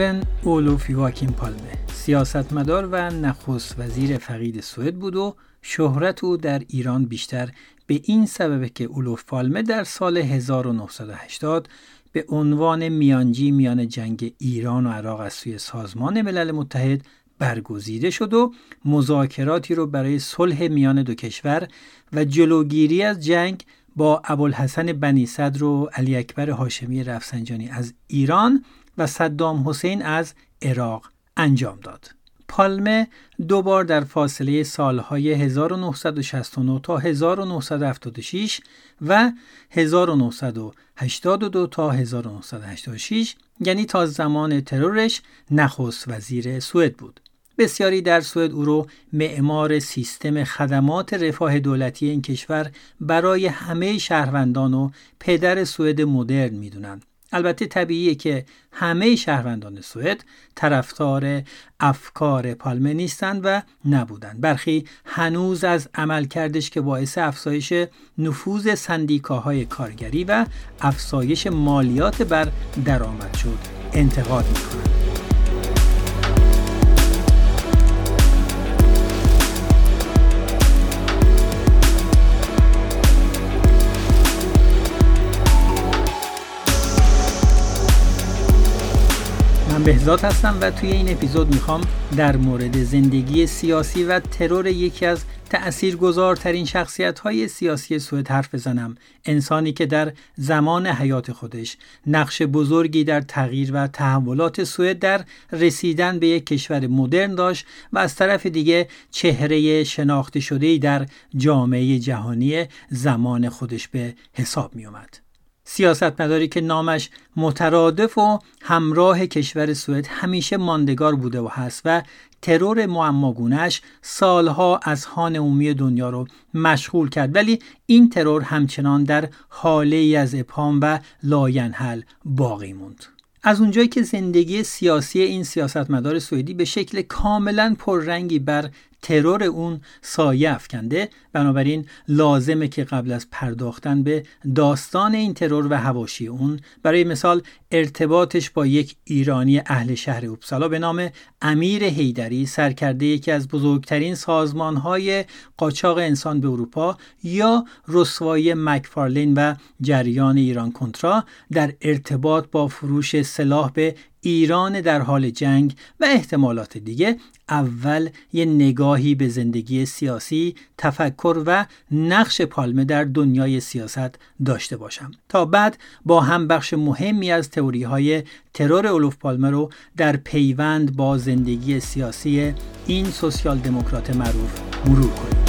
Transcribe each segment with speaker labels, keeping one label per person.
Speaker 1: سون اولوف یواکین پالمه سیاستمدار و نخست وزیر فقید سوئد بود و شهرت او در ایران بیشتر به این سببه که اولوف پالمه در سال 1980 به عنوان میانجی میان جنگ ایران و عراق از سوی سازمان ملل متحد برگزیده شد و مذاکراتی رو برای صلح میان دو کشور و جلوگیری از جنگ با ابوالحسن بنی صدر و علی اکبر هاشمی رفسنجانی از ایران و صدام حسین از عراق انجام داد. پالمه دو بار در فاصله سالهای 1969 تا 1976 و 1982 تا 1986 یعنی تا زمان ترورش نخست وزیر سوئد بود. بسیاری در سوئد او رو معمار سیستم خدمات رفاه دولتی این کشور برای همه شهروندان و پدر سوئد مدرن می‌دونند. البته طبیعیه که همه شهروندان سوئد طرفدار افکار پالمه نیستند و نبودند برخی هنوز از عملکردش که باعث افزایش نفوذ سندیکاهای کارگری و افزایش مالیات بر درآمد شد انتقاد می‌کنند. بهزاد هستم و توی این اپیزود می‌خوام در مورد زندگی سیاسی و ترور یکی از تأثیرگذارترین شخصیت های سیاسی سوئد حرف بزنم انسانی که در زمان حیات خودش نقش بزرگی در تغییر و تحولات سوئد در رسیدن به یک کشور مدرن داشت و از طرف دیگه چهره شناخته شده در جامعه جهانی زمان خودش به حساب می اومد. سیاستمداری که نامش مترادف و همراه کشور سوئد همیشه ماندگار بوده و هست و ترور معماگونش سالها اذهان عمومی دنیا رو مشغول کرد. ولی این ترور همچنان در هاله ای از ابهام و لاینحل باقی موند. از اونجایی که زندگی سیاسی این سیاستمدار سوئدی به شکل کاملا پررنگی بر ترور اون سایه افکنده بنابراین لازمه که قبل از پرداختن به داستان این ترور و هواشی اون برای مثال ارتباطش با یک ایرانی اهل شهر اوبسالا به نام امیر هیدری سرکرده یکی از بزرگترین سازمانهای قاچاق انسان به اروپا یا رسوایی مکفارلین و جریان ایران کنترا در ارتباط با فروش سلاح به ایران در حال جنگ و احتمالات دیگه اول یه نگاهی به زندگی سیاسی، تفکر و نقش پالمه در دنیای سیاست داشته باشم تا بعد با هم بخش مهمی از تئوری های ترور اولوف پالمه رو در پیوند با زندگی سیاسی این سوسیال دموکرات معروف مرور کنیم.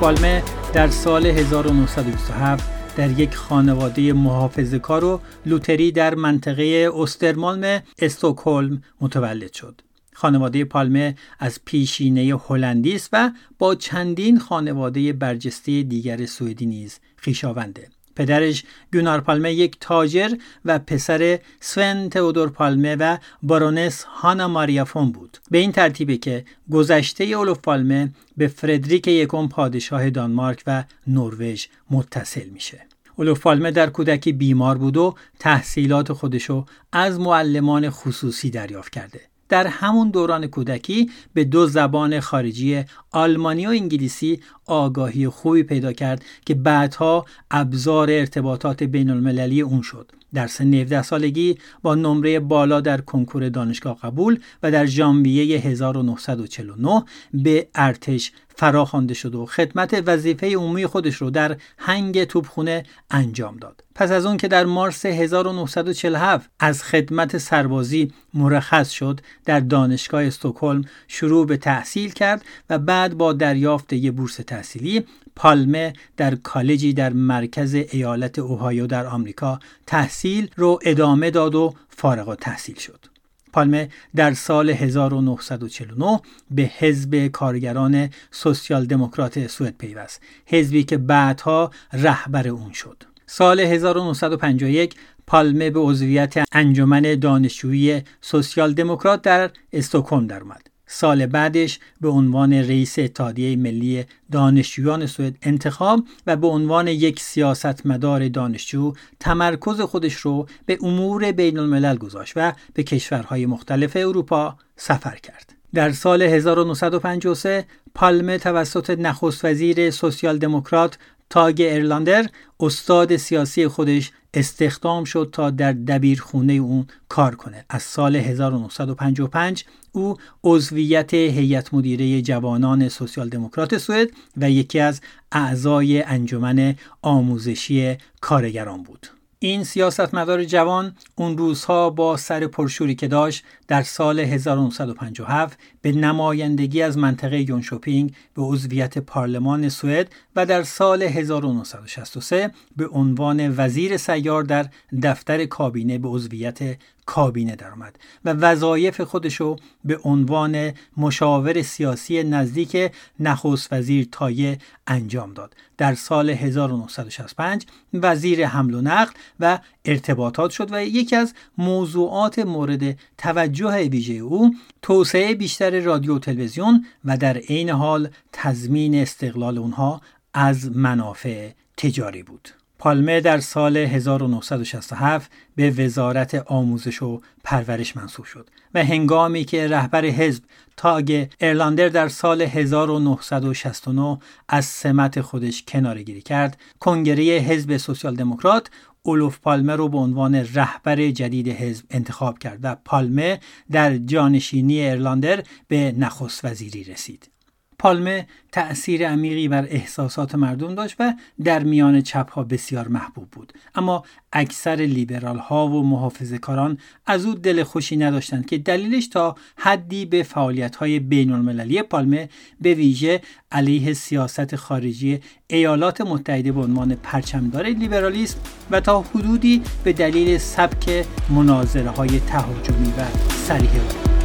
Speaker 1: پالمه در سال 1927 در یک خانواده محافظه کار و لوتری در منطقه استرمالم استوکهلم متولد شد. خانواده پالمه از پیشینه هلندی است و با چندین خانواده برجسته دیگر سوئدی نیز خویشاونده. پدرش گونار پالمه یک تاجر و پسر سون تئودور پالمه و بارونس هانا ماریا فون بود. به این ترتیبه که گذشته اولوف پالمه به فردریک یکم پادشاه دانمارک و نروژ متصل میشه. اولوف پالمه در کودکی بیمار بود و تحصیلات خودشو از معلمان خصوصی دریافت کرده. در همون دوران کودکی به دو زبان خارجی آلمانی و انگلیسی آگاهی خوبی پیدا کرد که بعدها ابزار ارتباطات بین المللی اون شد. در سن 19 سالگی با نمره بالا در کنکور دانشگاه قبول و در ژانویه 1949 به ارتش فراخوانده شد و خدمت وظیفه عمومی خودش رو در هنگ توپخونه انجام داد. پس از اون که در مارس 1947 از خدمت سربازی مرخص شد در دانشگاه استکهلم شروع به تحصیل کرد و بعد با دریافت یک بورس تحصیلی پالمه در کالجی در مرکز ایالت اوهایو در آمریکا تحصیل رو ادامه داد و فارغ تحصیل شد. پالمه در سال 1949 به حزب کارگران سوسیال دموکرات سوئد پیوست حزبی که بعدها رهبر اون شد سال 1951 پالمه به عضویت انجمن دانشجویی سوسیال دموکرات در استکهلم در اومد سال بعدش به عنوان رئیس اتحادیه ملی دانشجویان سوئد انتخاب و به عنوان یک سیاستمدار دانشجو تمرکز خودش رو به امور بین الملل گذاشت و به کشورهای مختلف اروپا سفر کرد. در سال 1953 پالمه توسط نخست وزیر سوسیال دموکرات تاگ ارلاندر استاد سیاسی خودش استخدام شد تا در دبیرخونه اون کار کنه. از سال 1955 او عضویت هیئت مدیره جوانان سوسیال دموکرات سوئد و یکی از اعضای انجمن آموزشی کارگران بود. این سیاستمدار جوان اون روزها با سر پرشوری که داشت در سال 1957 به نمایندگی از منطقه یونشوپینگ به عضویت پارلمان سوئد و در سال 1963 به عنوان وزیر سیار در دفتر کابینه به عضویت کابینه درآمد و وظایف خودشو به عنوان مشاور سیاسی نزدیک نخست وزیر تایه انجام داد. در سال 1965 وزیر حمل و نقل و ارتباطات شد و یکی از موضوعات مورد توجه ویژه او توسعه بیشتر رادیو و تلویزیون و در عین حال تضمین استقلال اونها از منافع تجاری بود. پالمه در سال 1967 به وزارت آموزش و پرورش منصوب شد و هنگامی که رهبر حزب تاگ ارلاندر در سال 1969 از سمت خودش کناره گیری کرد کنگره حزب سوسیال دموکرات اولوف پالمه رو به عنوان رهبر جدید حزب انتخاب کرد و پالمه در جانشینی ارلاندر به نخست وزیری رسید. پالمه تأثیر عمیقی بر احساسات مردم داشت و در میان چپ ها بسیار محبوب بود. اما اکثر لیبرال ها و محافظه کاران از او دل خوشی نداشتند که دلیلش تا حدی به فعالیت های بین المللی پالمه به ویژه علیه سیاست خارجی ایالات متحده به عنوان پرچمدار لیبرالیسم و تا حدودی به دلیل سبک مناظره های تهاجمی و سریح بود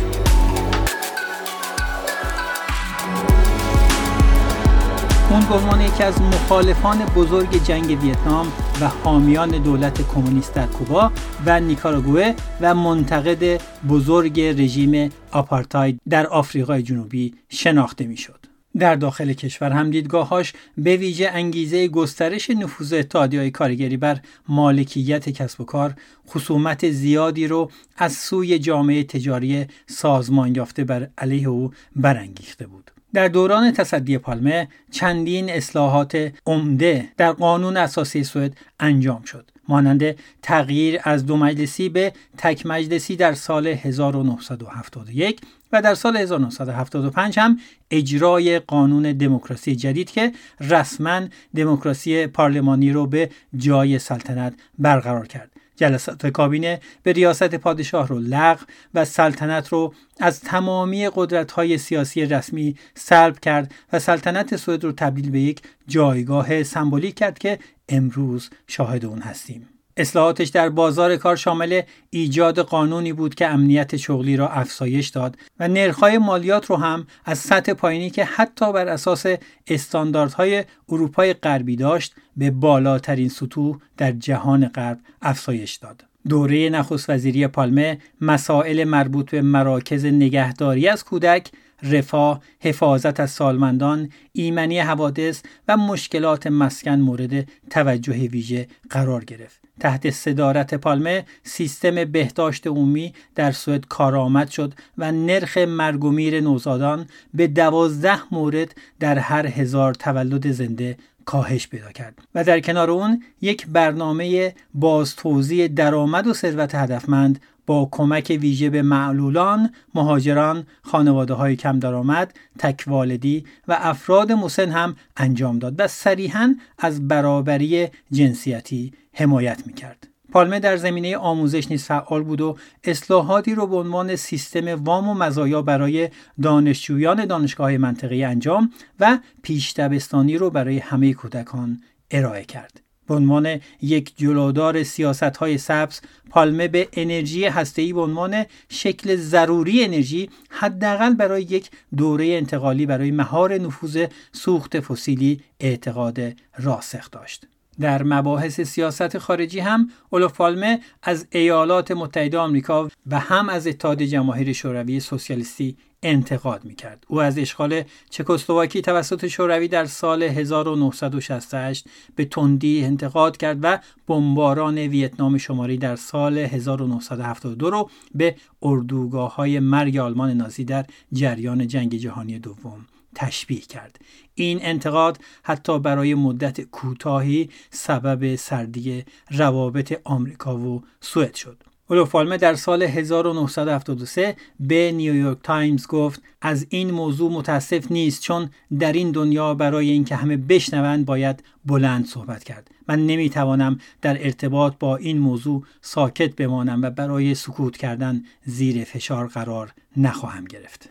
Speaker 1: اون به عنوان یکی از مخالفان بزرگ جنگ ویتنام و حامیان دولت کمونیست در کوبا و نیکاراگوه و منتقد بزرگ رژیم آپارتاید در آفریقای جنوبی شناخته می‌شد. در داخل کشور هم دیدگاهاش به ویژه انگیزه گسترش نفوذ اتحادیه‌های کارگری بر مالکیت کسب و کار خصومت زیادی رو از سوی جامعه تجاری سازمان یافته بر علیه او برانگیخته بود. در دوران تصدی پالمه چندین اصلاحات عمده در قانون اساسی سوئد انجام شد. مانند تغییر از دو مجلسی به تک مجلسی در سال 1971 و در سال 1975 هم اجرای قانون دموکراسی جدید که رسما دموکراسی پارلمانی رو به جای سلطنت برقرار کرد. جلسات کابینه به ریاست پادشاه رو لغو و سلطنت رو از تمامی قدرت های سیاسی رسمی سلب کرد و سلطنت سوئد رو تبدیل به یک جایگاه سمبولیک کرد که امروز شاهد اون هستیم. اصلاحاتش در بازار کار شامل ایجاد قانونی بود که امنیت شغلی را افزایش داد و نرخ‌های مالیات رو هم از سطح پایینی که حتی بر اساس استانداردهای اروپای غربی داشت به بالاترین سطوح در جهان غرب افزایش داد. دوره نخست وزیری پالمه مسائل مربوط به مراکز نگهداری از کودک رفاه، حفاظت از سالمندان، ایمنی حوادث و مشکلات مسکن مورد توجه ویژه قرار گرفت. تحت صدارت پالمه سیستم بهداشت عمومی در سوئد کارآمد شد و نرخ مرگ و میر نوزادان به دوازده مورد در هر هزار تولد زنده کاهش پیدا کرد و در کنار اون یک برنامه بازتوزیع درآمد و ثروت هدفمند با کمک ویژه به معلولان، مهاجران، خانواده های کم درآمد، تکوالدی و افراد مسن هم انجام داد و صریحا از برابری جنسیتی حمایت می‌کرد. پالمه در زمینه آموزش نیز فعال بود و اصلاحاتی رو به عنوان سیستم وام و مزایا برای دانشجویان دانشگاه منطقه انجام و پیش دبستانی رو برای همه کودکان ارائه کرد. به عنوان یک جلودار سیاست های سبز پالمه به انرژی هسته‌ای به عنوان شکل ضروری انرژی حداقل برای یک دوره انتقالی برای مهار نفوذ سوخت فسیلی اعتقاد راسخ داشت. در مباحث سیاست خارجی هم اولوف پالمه از ایالات متحده آمریکا و هم از اتحاد جماهیر شوروی سوسیالیستی انتقاد می‌کرد. او از اشغال چکسلواکی توسط شوروی در سال 1968 به تندی انتقاد کرد و بمباران ویتنام شماری در سال 1972 رو به اردوگاه های مرگ آلمان نازی در جریان جنگ جهانی دوم تشبیه کرد این انتقاد حتی برای مدت کوتاهی سبب سردی روابط آمریکا و سوئد شد اولوف پالمه در سال 1973 به نیویورک تایمز گفت از این موضوع متاسف نیست چون در این دنیا برای اینکه همه بشنوند باید بلند صحبت کرد. من نمی‌توانم در ارتباط با این موضوع ساکت بمانم و برای سکوت کردن زیر فشار قرار نخواهم گرفت.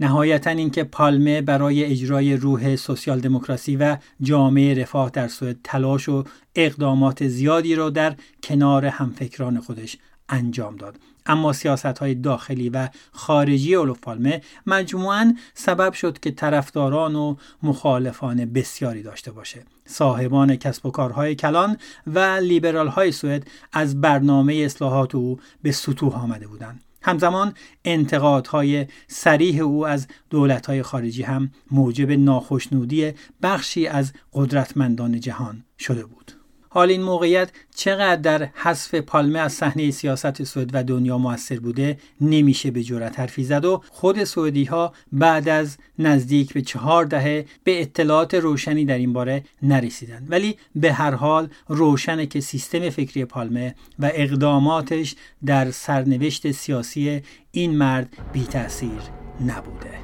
Speaker 1: نهایتا اینکه پالمه برای اجرای روح سوسیال دموکراسی و جامعه رفاه در سوئد تلاش و اقدامات زیادی را در کنار همفکران خودش انجام داد. اما سیاست های داخلی و خارجی اولوف پالمه مجموعا سبب شد که طرفداران و مخالفان بسیاری داشته باشه. صاحبان کسب و کارهای کلان و لیبرال های سوئد از برنامه اصلاحات او به سطوح آمده بودند. همزمان انتقادهای سریح او از دولتهای خارجی هم موجب ناخشنودی بخشی از قدرتمندان جهان شده بود. حال این موقعیت چقدر در حذف پالمه از صحنه سیاست سوئد و دنیا موثر بوده نمیشه به جرات حرفی زد و خود سوئدی ها بعد از نزدیک به چهار دهه به اطلاعات روشنی در این باره نرسیدند. ولی به هر حال روشنه که سیستم فکری پالمه و اقداماتش در سرنوشت سیاسی این مرد بی تاثیر نبوده.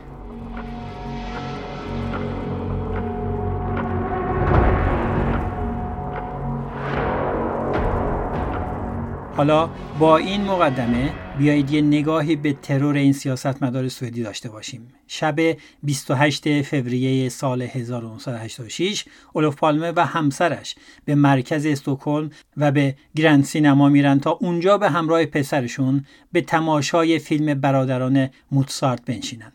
Speaker 1: حالا با این مقدمه بیایید یه نگاهی به ترور این سیاستمدار سوئدی داشته باشیم. شب 28 فوریه سال 1986 اولوف پالمه و همسرش به مرکز استکهلم و به گرند سینما میرن تا اونجا به همراه پسرشون به تماشای فیلم برادران موتسارت بنشینن.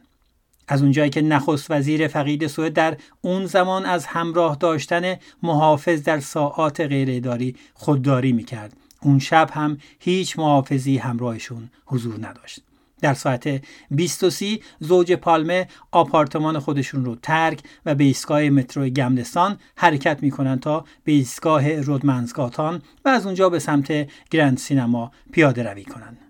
Speaker 1: از اونجایی که نخست وزیر فقید سوئد در اون زمان از همراه داشتن محافظ در ساعات غیر خودداری می‌کرد اون شب هم هیچ محافظی همراهشون حضور نداشت در ساعت 23 زوج پالمه آپارتمان خودشون رو ترک و به ایستگاه مترو گملستان حرکت می‌کنن تا به ایستگاه رودمنزگاتان و از اونجا به سمت گرند سینما پیاده روی کنند.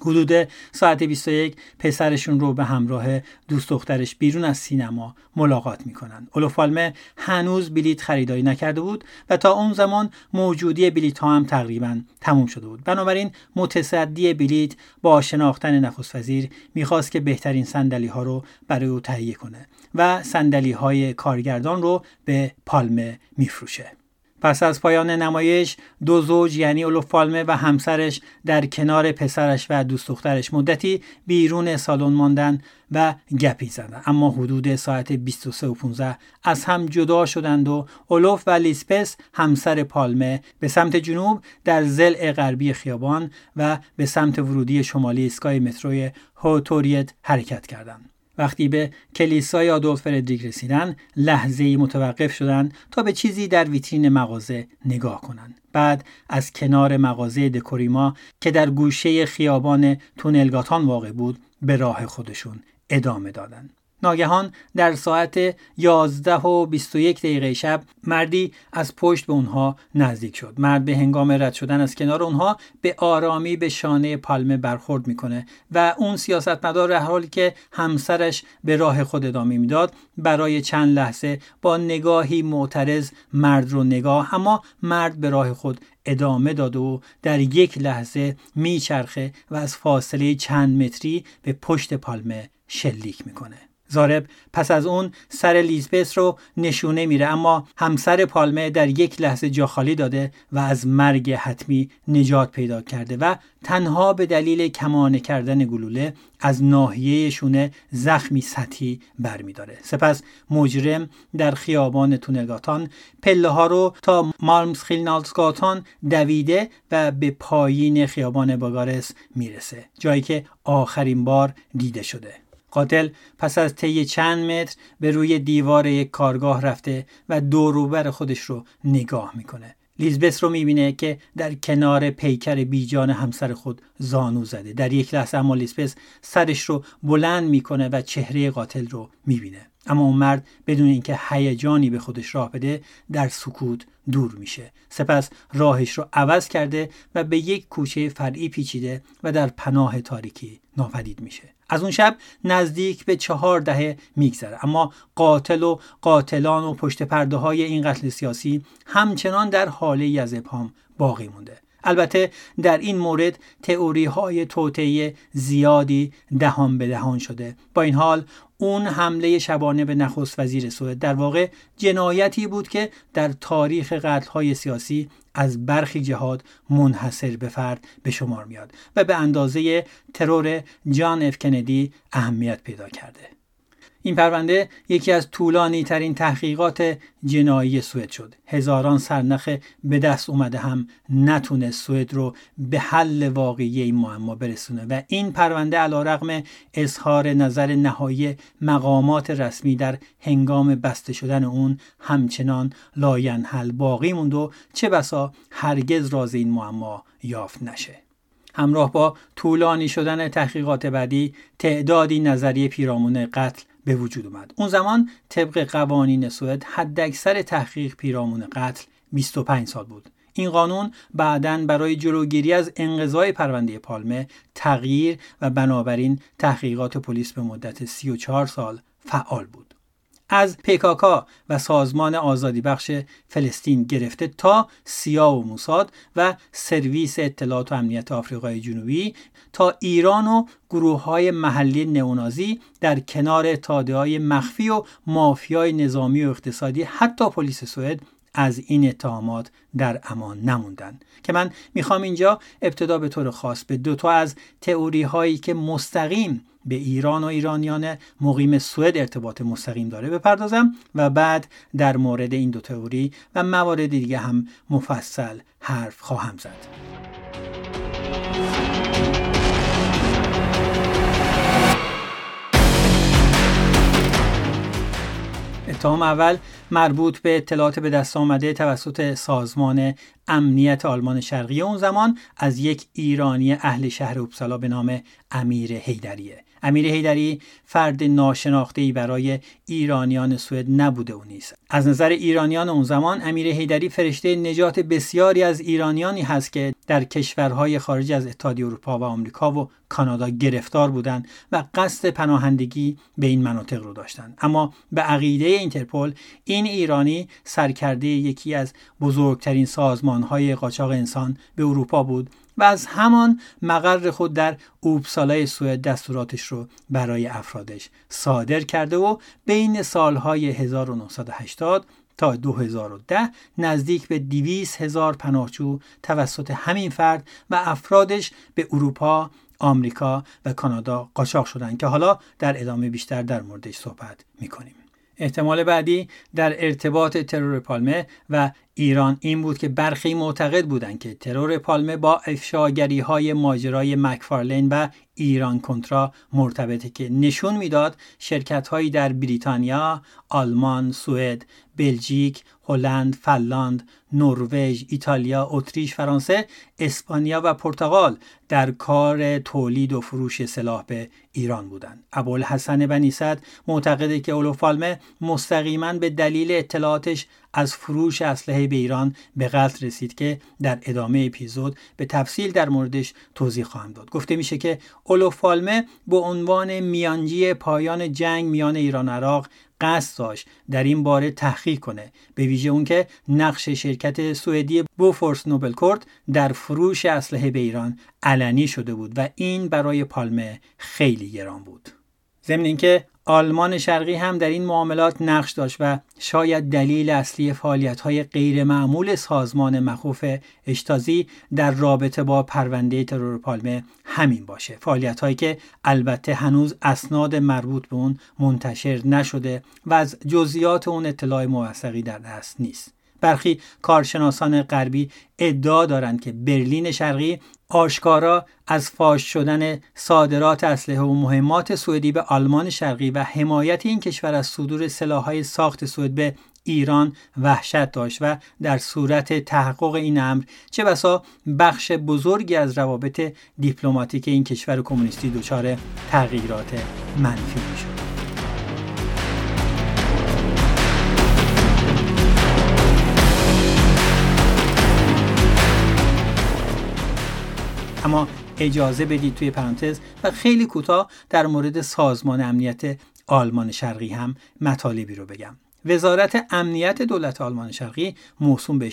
Speaker 1: حدود ساعت 21 پسرشون رو به همراه دوست دخترش بیرون از سینما ملاقات می‌کنن. اولوفالمه هنوز بلیت خریداری نکرده بود و تا اون زمان موجودی بلیت ها هم تقریبا تموم شده بود. بنابراین متصدی بلیت با شناختن نخست وزیر می‌خواست که بهترین سندلی ها رو برای او تهیه کنه و سندلی های کارگردان رو به پالمه میفروشه. پس از پایان نمایش دو زوج یعنی اولوف پالمه و همسرش در کنار پسرش و دوست دخترش مدتی بیرون سالن ماندن و گپی زدند اما حدود ساعت 23 و 15 از هم جدا شدند و اولوف و لیسپس همسر پالمه به سمت جنوب در زل غربی خیابان و به سمت ورودی شمالی اسکای متروی هوتوریت حرکت کردند. وقتی به کلیسای آدولف فردریک رسیدن لحظه ای متوقف شدند تا به چیزی در ویترین مغازه نگاه کنند. بعد از کنار مغازه دکوریما که در گوشه خیابان تونلگاتان واقع بود به راه خودشون ادامه دادند. ناگهان در ساعت 11 و 21 دقیقه شب مردی از پشت به اونها نزدیک شد. مرد به هنگام رد شدن از کنار اونها به آرامی به شانه پالمه برخورد می‌کنه و اون سیاستمدار در حالی که همسرش به راه خود ادامه می‌داد برای چند لحظه با نگاهی معترض مرد رو نگاه اما مرد به راه خود ادامه داد و در یک لحظه میچرخه و از فاصله چند متری به پشت پالمه شلیک می‌کنه. زارب پس از اون سر لیزبس رو نشونه میره اما همسر پالمه در یک لحظه جا خالی داده و از مرگ حتمی نجات پیدا کرده و تنها به دلیل کمانه کردن گلوله از ناحیه شونه زخمی سطحی برمیداره. سپس مجرم در خیابان تونلگاتان پله ها رو تا مالمز خیلنالزگاتان دویده و به پایین خیابان باگارس می‌رسه جایی که آخرین بار دیده شده. قاتل پس از طی چند متر به روی دیوار یک کارگاه رفته و دوروبر خودش رو نگاه می‌کنه. لیزبس رو می‌بینه که در کنار پیکر بیجان همسر خود زانو زده. در یک لحظه اما لیزبس سرش رو بلند می‌کنه و چهره قاتل رو می‌بینه. اما اون مرد بدون اینکه هیجانی به خودش راه بده در سکوت دور میشه. سپس راهش رو عوض کرده و به یک کوچه فرعی پیچیده و در پناه تاریکی ناپدید میشه. از اون شب نزدیک به چهار دهه میگذره. اما قاتل و قاتلان و پشت پرده های این قتل سیاسی همچنان در حاله از ابهام باقی مونده. البته در این مورد تئوری های توطئه زیادی دهان به دهان شده. با این حال اون حمله شبانه به نخست وزیر سوئد در واقع جنایتی بود که در تاریخ قتل‌های سیاسی از برخی جهاد منحصر به فرد به شمار میاد و به اندازه ترور جان اف کندی اهمیت پیدا کرده. این پرونده یکی از طولانی ترین تحقیقات جنایی سوئد شد. هزاران سرنخ به دست اومده هم نتونه سوئد رو به حل واقعی این معما برسونه و این پرونده علا رقم اظهار نظر نهایی مقامات رسمی در هنگام بسته شدن اون همچنان لاین حل باقی موند و چه بسا هرگز راز این معما یافت نشه. همراه با طولانی شدن تحقیقات بعدی تعدادی نظریه پیرامون قتل به وجود اومد. اون زمان طبق قوانین سوئد حداکثر تحقیق پیرامون قتل 25 سال بود. این قانون بعدا برای جلوگیری از انقضای پرونده پالمه تغییر و بنابراین تحقیقات پلیس به مدت 34 سال فعال بود. از پیکاکا و سازمان آزادی بخش فلسطین گرفته تا سیا و موساد و سرویس اطلاعات و امنیت آفریقای جنوبی تا ایران و گروه های محلی نئونازی در کنار اتحادیه های مخفی و مافیای نظامی و اقتصادی حتی پلیس سوئد از این اتهامات در امان نموندن. که من می‌خوام اینجا ابتدا به طور خاص به دو تا از تئوری هایی که مستقیم به ایران و ایرانیان مقیم سوئد ارتباط مستقیم داره بپردازم و بعد در مورد این دو تئوری و موارد دیگه هم مفصل حرف خواهم زد. اتهام اول مربوط به اطلاعات به دست آمده توسط سازمان امنیت آلمان شرقی اون زمان از یک ایرانی اهل شهر اوبسالا به نام امیر هیدریه امیر هیدری فرد ناشناخته ای برای ایرانیان سوئد نبوده او نیست. از نظر ایرانیان اون زمان امیر هیدری فرشته نجات بسیاری از ایرانیانی هست که در کشورهای خارج از اتحادیه اروپا و آمریکا و کانادا گرفتار بودند و قصد پناهندگی به این مناطق رو داشتند. اما به عقیده اینترپل این ایرانی سرکرده یکی از بزرگترین سازمانهای قاچاق انسان به اروپا بود و از همان مقر خود در اوبسالای سوئد دستوراتش رو برای افرادش صادر کرده و بین سالهای 1980 تا 2010 نزدیک به 200 هزار پناهجو توسط همین فرد و افرادش به اروپا آمریکا و کانادا قاچاق شدند که حالا در ادامه بیشتر در موردش صحبت می‌کنیم. احتمال بعدی در ارتباط ترور پالمه و ایران این بود که برخی معتقد بودند که ترور پالمه با افشاگری های ماجرای مکفارلین و ایران کنترا مرتبطه که نشون می‌داد شرکت هایی در بریتانیا، آلمان، سوئد، بلژیک، هلند، فنلاند، نروژ، ایتالیا، اتریش، فرانسه، اسپانیا و پرتغال در کار تولید و فروش سلاح به ایران بودند. ابوالحسن بنی صد معتقده که اولوفالمه مستقیما به دلیل اطلاعاتش از فروش اسلحه به ایران به قتل رسید که در ادامه اپیزود به تفصیل در موردش توضیح خواهم داد. گفته میشه که اولوفالمه به عنوان میانجی پایان جنگ میان ایران و عراق قصد داشت در این باره تحقیق کنه به ویژه اون که نقش شرکت سوئدی بوفورس نوبل کورت در فروش اسلحه به ایران علنی شده بود و این برای پالمه خیلی گران بود. ضمن اینکه آلمان شرقی هم در این معاملات نقش داشت و شاید دلیل اصلی فعالیت های غیر معمول سازمان مخوف اشتازی در رابطه با پرونده ترور پالمه همین باشه. فعالیت هایی که البته هنوز اسناد مربوط به اون منتشر نشده و از جزئیات اون اطلاع موثقی در دست نیست. برخی کارشناسان غربی ادعا دارند که برلین شرقی آشکارا از فاش شدن صادرات اسلحه و مهمات سوئدی به آلمان شرقی و حمایت این کشور از صدور سلاحهای ساخت سوئد به ایران وحشت داشت و در صورت تحقق این امر چه بسا بخش بزرگی از روابط دیپلماتیک این کشور کمونیستی دچار تغییرات منفی می‌شد. اما اجازه بدید توی پرانتز و خیلی کوتاه در مورد سازمان امنیت آلمان شرقی هم مطالبی رو بگم. وزارت امنیت دولت آلمان شرقی موسوم به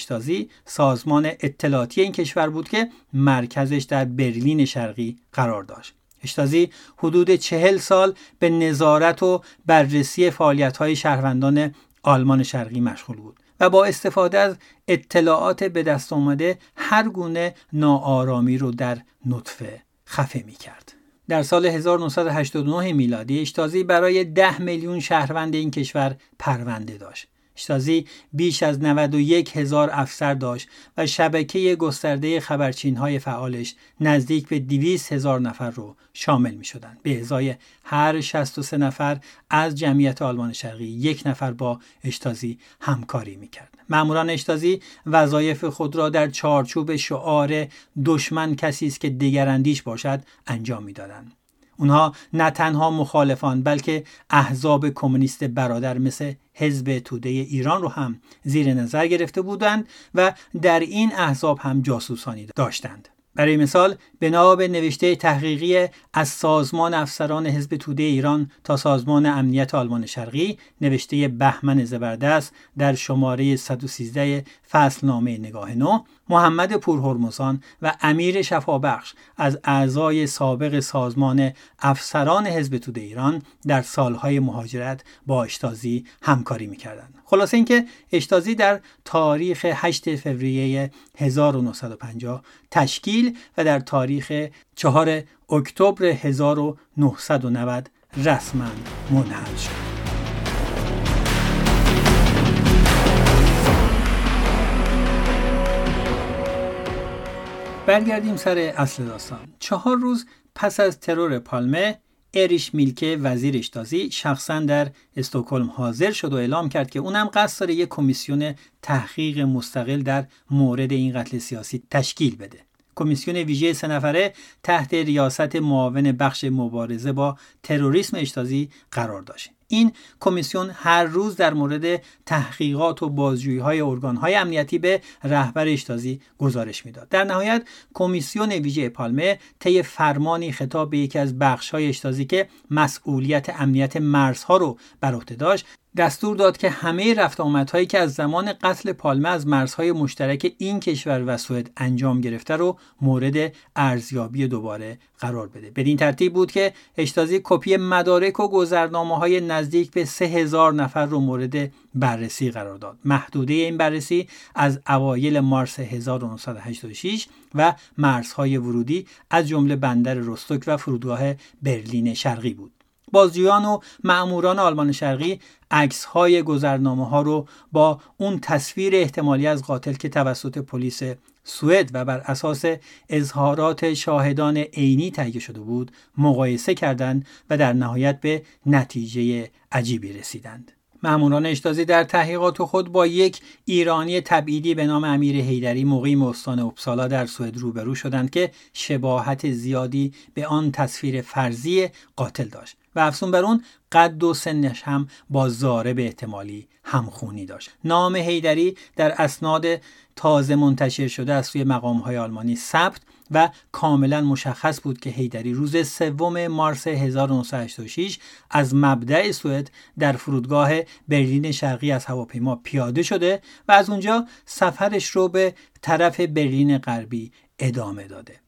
Speaker 1: سازمان اطلاعاتی این کشور بود که مرکزش در برلین شرقی قرار داشت. اشتازی حدود چهل سال به نظارت و بررسی فعالیت های شهروندان آلمان شرقی مشغول بود. و با استفاده از اطلاعات به دست آمده هر گونه ناآرامی رو در نطفه خفه می کرد. در سال 1989 میلادی اشتازی برای 10 میلیون شهروند این کشور پرونده داشت. اشتازی بیش از 91 هزار افسر داشت و شبکه گسترده خبرچین های فعالش نزدیک به 200 هزار نفر رو شامل می شدن. به ازای هر 63 نفر از جمعیت آلمان شرقی یک نفر با اشتازی همکاری می کرد. ماموران اشتازی وظایف خود را در چارچوب شعار دشمن کسی است که دگراندیش باشد انجام می‌دادند. اونها نه تنها مخالفان بلکه احزاب کمونیست برادر مثل حزب توده ایران رو هم زیر نظر گرفته بودند و در این احزاب هم جاسوسانی داشتند. برای مثال بنا به نوشته تحقیقی از سازمان افسران حزب توده ایران تا سازمان امنیت آلمان شرقی نوشته بهمن زبردست در شماره 113 فصلنامه نگاه نو محمد پورهرمزان و امیر شفابخش از اعضای سابق سازمان افسران حزب توده ایران در سالهای مهاجرت با اشتازی همکاری می‌کردند. خلاصه اینکه اشتازی در تاریخ 8 فوریه 1950 تشکیل و در تاریخ 4 اکتبر 1990 رسما منحل شد. برگردیم سر اصل داستان. چهار روز پس از ترور پالمه اریش میلکه وزیر اشتازی شخصا در استکهلم حاضر شد و اعلام کرد که اونم قصد داره یک کمیسیون تحقیق مستقل در مورد این قتل سیاسی تشکیل بده. کمیسیون ویژه سه نفره تحت ریاست معاون بخش مبارزه با تروریسم اشتازی قرار داشت. این کمیسیون هر روز در مورد تحقیقات و بازجویی های ارگان های امنیتی به رهبر اشتازی گزارش می‌داد. در نهایت کمیسیون ویژه پالمه طی فرمانی خطاب به یکی از بخش های اشتازی که مسئولیت امنیت مرزها رو بر عهده داشت دستور داد که همه رفت آمدهایی که از زمان قتل پالمه از مرزهای مشترک این کشور و سوئد انجام گرفته رو مورد ارزیابی دوباره قرار بده. بدین ترتیب بود که اشتازی کپی مدارک و گذرنامه های نزدیک به سه هزار نفر رو مورد بررسی قرار داد. محدوده این بررسی از اوایل مارس 1986 و مرزهای ورودی از جمله بندر رستوک و فرودگاه برلین شرقی بود. بازجویان و معموران آلمان شرقی عکس های گذرنامه ها رو با اون تصویر احتمالی از قاتل که توسط پلیس سوئد و بر اساس اظهارات شاهدان عینی تهیه شده بود مقایسه کردند و در نهایت به نتیجه عجیبی رسیدند. ماموران اشتازی در تحقیقات خود با یک ایرانی تبعیدی به نام امیر هیدری مقیم استان اپسالا در سوئد روبرو شدند که شباهت زیادی به آن تصویر فرضی قاتل داشت و افزون بر اون قد و سنش هم با زارب احتمالی همخونی داشت. نام هیدری در اسناد تازه منتشر شده از سوی مقام های آلمانی ثبت و کاملا مشخص بود که هیدری روز سوم مارس 1986 از مبدع سوئد در فرودگاه برلین شرقی از هواپیما پیاده شده و از اونجا سفرش رو به طرف برلین غربی ادامه داده.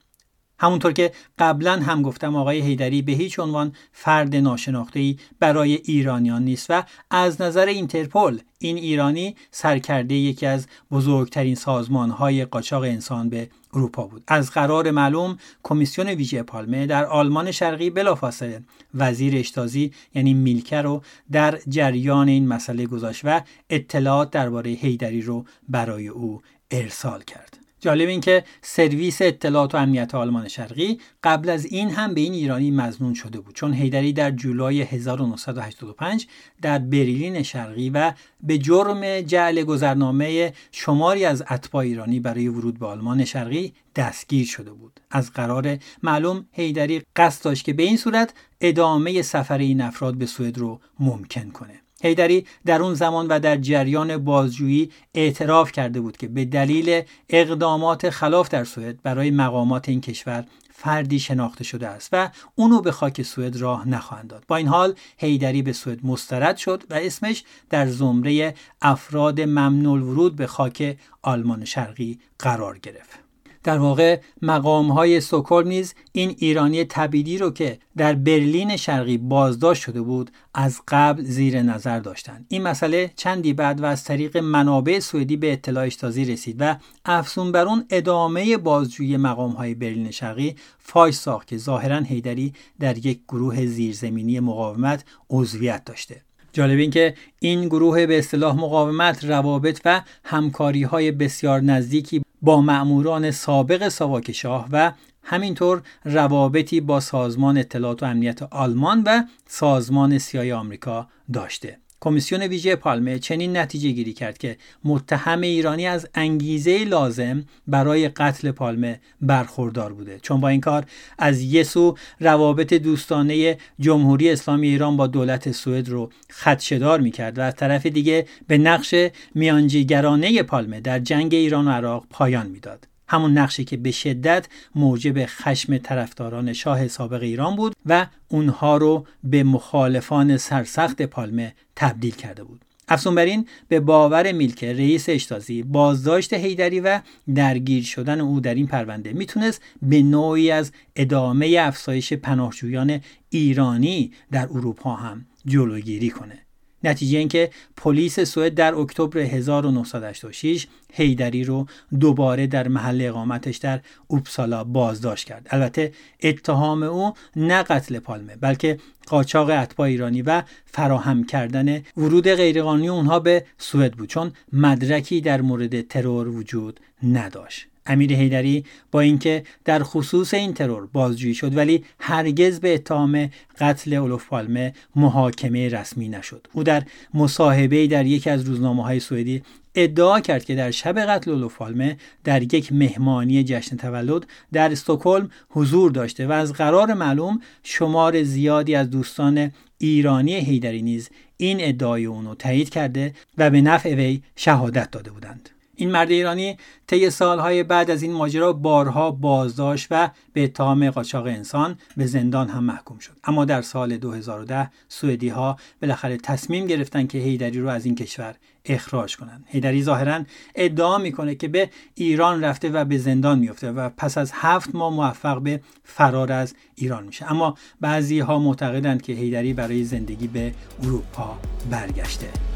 Speaker 1: همونطور که قبلا هم گفتم آقای هیدری به هیچ عنوان فرد ناشناخته برای ایرانیان نیست و از نظر اینترپل این ایرانی سرکرده یکی از بزرگترین سازمان های قاچاق انسان به اروپا بود. از قرار معلوم کمیسیون ویژه پالمه در آلمان شرقی بلافاصله وزیر اشتازی یعنی میلکر رو در جریان این مسئله گذاشت و اطلاعات درباره هیدری رو برای او ارسال کرد. جالب این که سرویس اطلاعات و امنیت آلمان شرقی قبل از این هم به این ایرانی مزنون شده بود چون هیدری در جولای 1985 در برلین شرقی و به جرم جعل گذرنامه شماری از اتباع ایرانی برای ورود به آلمان شرقی دستگیر شده بود. از قرار معلوم هیدری قصد داشت که به این صورت ادامه سفر این افراد به سوئد رو ممکن کنه. هیدری در اون زمان و در جریان بازجویی اعتراف کرده بود که به دلیل اقدامات خلاف در سوئد برای مقامات این کشور فردی شناخته شده است و اونو به خاک سوئد راه نخواهند داد. با این حال هیدری به سوئد مسترد شد و اسمش در زمره افراد ممنوع ورود به خاک آلمان شرقی قرار گرفت. در واقع مقام های نیز این ایرانی تبیدی رو که در برلین شرقی بازداشت شده بود از قبل زیر نظر داشتند. این مسئله چندی بعد و از طریق منابع سوئدی به اطلاع تازی رسید و افزون بر اون ادامه بازجویی مقام های برلین شرقی فاش ساخت که ظاهرا هیدری در یک گروه زیرزمینی مقاومت عضویت داشته. جالب این که این گروه به اصطلاح مقاومت روابط و همکاری های بسیار نزدیکی با مأموران سابق ساواک شاه و همینطور روابطی با سازمان اطلاعات و امنیت آلمان و سازمان سیای آمریکا داشته. کمیسیون ویژه پالمه چنین نتیجه گیری کرد که متهم ایرانی از انگیزه لازم برای قتل پالمه برخوردار بوده. چون با این کار از یسو روابط دوستانه جمهوری اسلامی ایران با دولت سوئد رو خدشدار می‌کرد و از طرف دیگه به نقش میانجیگرانه پالمه در جنگ ایران و عراق پایان می‌داد. همون نقشی که به شدت موجب خشم طرفداران شاه سابق ایران بود و اونها رو به مخالفان سرسخت پالمه تبدیل کرده بود. افزون بر این به باور میلکه رئیس اشتازی بازداشت هیدری و درگیر شدن او در این پرونده می‌تونست به نوعی از ادامه افزایش پناهجویان ایرانی در اروپا هم جلوگیری کنه. نتیجه اینکه پلیس سوئد در اکتبر 1986 هیدری رو دوباره در محل اقامتش در اوپسالا بازداشت کرد. البته اتهام او نه قتل پالمه بلکه قاچاق اتباع ایرانی و فراهم کردن ورود غیرقانونی اونها به سوئد بود چون مدرکی در مورد ترور وجود نداشت. امیر هیدری با اینکه در خصوص این ترور بازجویی شد ولی هرگز به اتهام قتل اولوف پالمه محاکمه رسمی نشد. او در مصاحبه در یکی از روزنامه های سوئدی ادعا کرد که در شب قتل اولوف پالمه در یک مهمانی جشن تولد در استکهلم حضور داشته و از قرار معلوم شمار زیادی از دوستان ایرانی هیدری نیز این ادعای اونو تایید کرده و به نفع وی شهادت داده بودند. این مرد ایرانی طی سالهای بعد از این ماجرا بارها بازداشت و به اتهام قاچاق انسان به زندان هم محکوم شد. اما در سال 2010 سوئدی ها بالاخره تصمیم گرفتن که هیدری رو از این کشور اخراج کنند هیدری ظاهرا ادعا می‌کنه که به ایران رفته و به زندان میفته و پس از هفت ماه موفق به فرار از ایران میشه. اما بعضی ها معتقدند که هیدری برای زندگی به اروپا برگشته.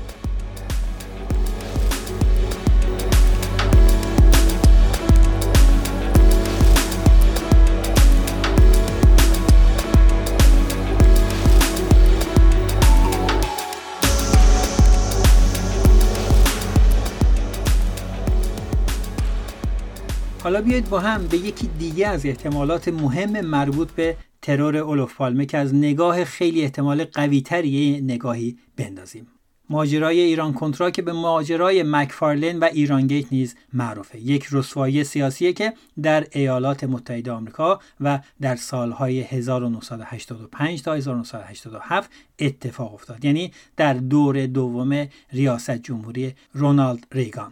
Speaker 1: حالا بیایید با هم به یکی دیگه از احتمالات مهم مربوط به ترور اولوف پالمه که از نگاه خیلی احتمال قوی تری نگاهی بندازیم. ماجرای ایران کنترا که به ماجرای مکفارلین و ایران گیت نیز معروفه. یک رسوایی سیاسیه که در ایالات متحده آمریکا و در سالهای 1985 تا 1987 اتفاق افتاد. یعنی در دور دوم ریاست جمهوری رونالد ریگان.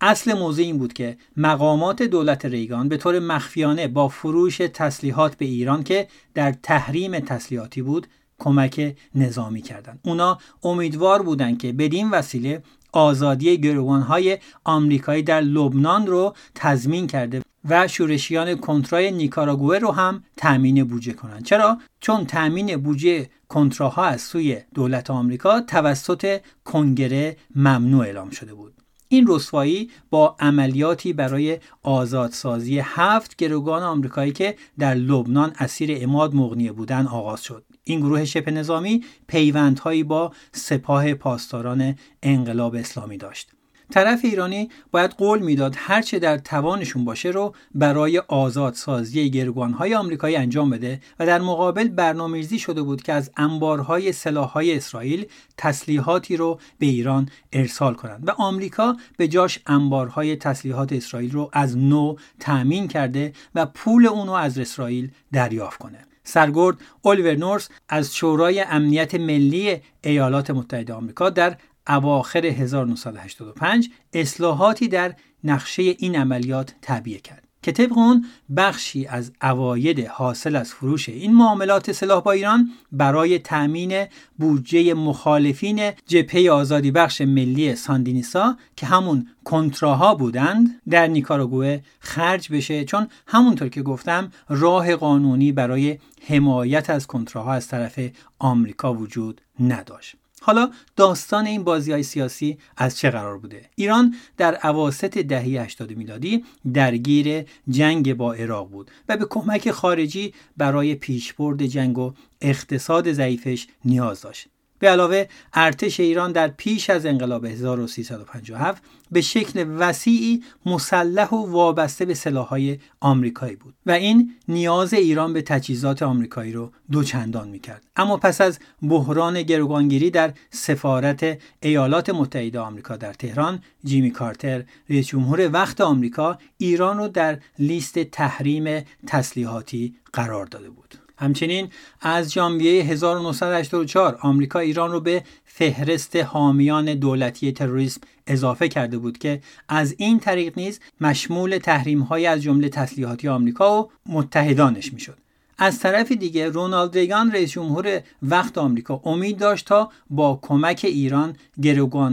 Speaker 1: اصل موضوع این بود که مقامات دولت ریگان به طور مخفیانه با فروش تسلیحات به ایران که در تحریم تسلیحاتی بود کمک نظامی کردند. اونا امیدوار بودند که بدین وسیله آزادی گروگانهای آمریکایی در لبنان رو تضمین کرده و شورشیان کنترای نیکاراگوه رو هم تأمین بودجه کنند. چرا؟ چون تأمین بودجه کنتراها از سوی دولت آمریکا توسط کنگره ممنوع اعلام شده بود. این رسوایی با عملیاتی برای آزادسازی هفت گروگان آمریکایی که در لبنان اسیر اماد مغنیه بودن آغاز شد. این گروه شبه نظامی پیوندهایی با سپاه پاسداران انقلاب اسلامی داشت. طرف ایرانی باید قول می‌داد هرچه در توانشون باشه رو برای آزادسازی گروگانهای آمریکایی انجام بده و در مقابل برنامه‌ریزی شده بود که از انبارهای سلاحهای اسرائیل تسلیحاتی رو به ایران ارسال کنند و آمریکا به جاش انبارهای تسلیحات اسرائیل رو از نو تأمین کرده و پول اونو از اسرائیل دریافت کنه. سرگرد اولور نورس از شورای امنیت ملی ایالات متحده آمریکا در اواخر 1985 اصلاحاتی در نقشه این عملیات تعبیه کرد که طبق اون بخشی از اواید حاصل از فروش این معاملات سلاح با ایران برای تأمین بودجه مخالفین جبهه آزادی بخش ملی ساندینیسا که همون کنتراها بودند در نیکاراگوه خرج بشه. چون همونطور که گفتم راه قانونی برای حمایت از کنتراها از طرف آمریکا وجود نداشت. حالا داستان این بازی های سیاسی از چه قرار بوده؟ ایران در عواست دهه 80 میلادی درگیر جنگ با عراق بود و به کمک خارجی برای پیشبرد جنگ و اقتصاد ضعیفش نیاز داشت. به علاوه ارتش ایران در پیش از انقلاب 1357 به شکل وسیعی مسلح و وابسته به سلاحهای آمریکایی بود و این نیاز ایران به تجهیزات آمریکایی رو دوچندان می‌کرد. اما پس از بحران گروگانگیری در سفارت ایالات متحده آمریکا در تهران جیمی کارتر رئیس جمهور وقت آمریکا ایران رو در لیست تحریم تسلیحاتی قرار داده بود. همچنین از ژانویه 1984 آمریکا ایران رو به فهرست حامیان دولتی تروریسم اضافه کرده بود که از این طریق نیز مشمول تحریم های از جمله تسلیحاتی آمریکا و متحدانش می‌شد. از طرف دیگه رونالد ریگان رئیس جمهور وقت آمریکا امید داشت تا با کمک ایران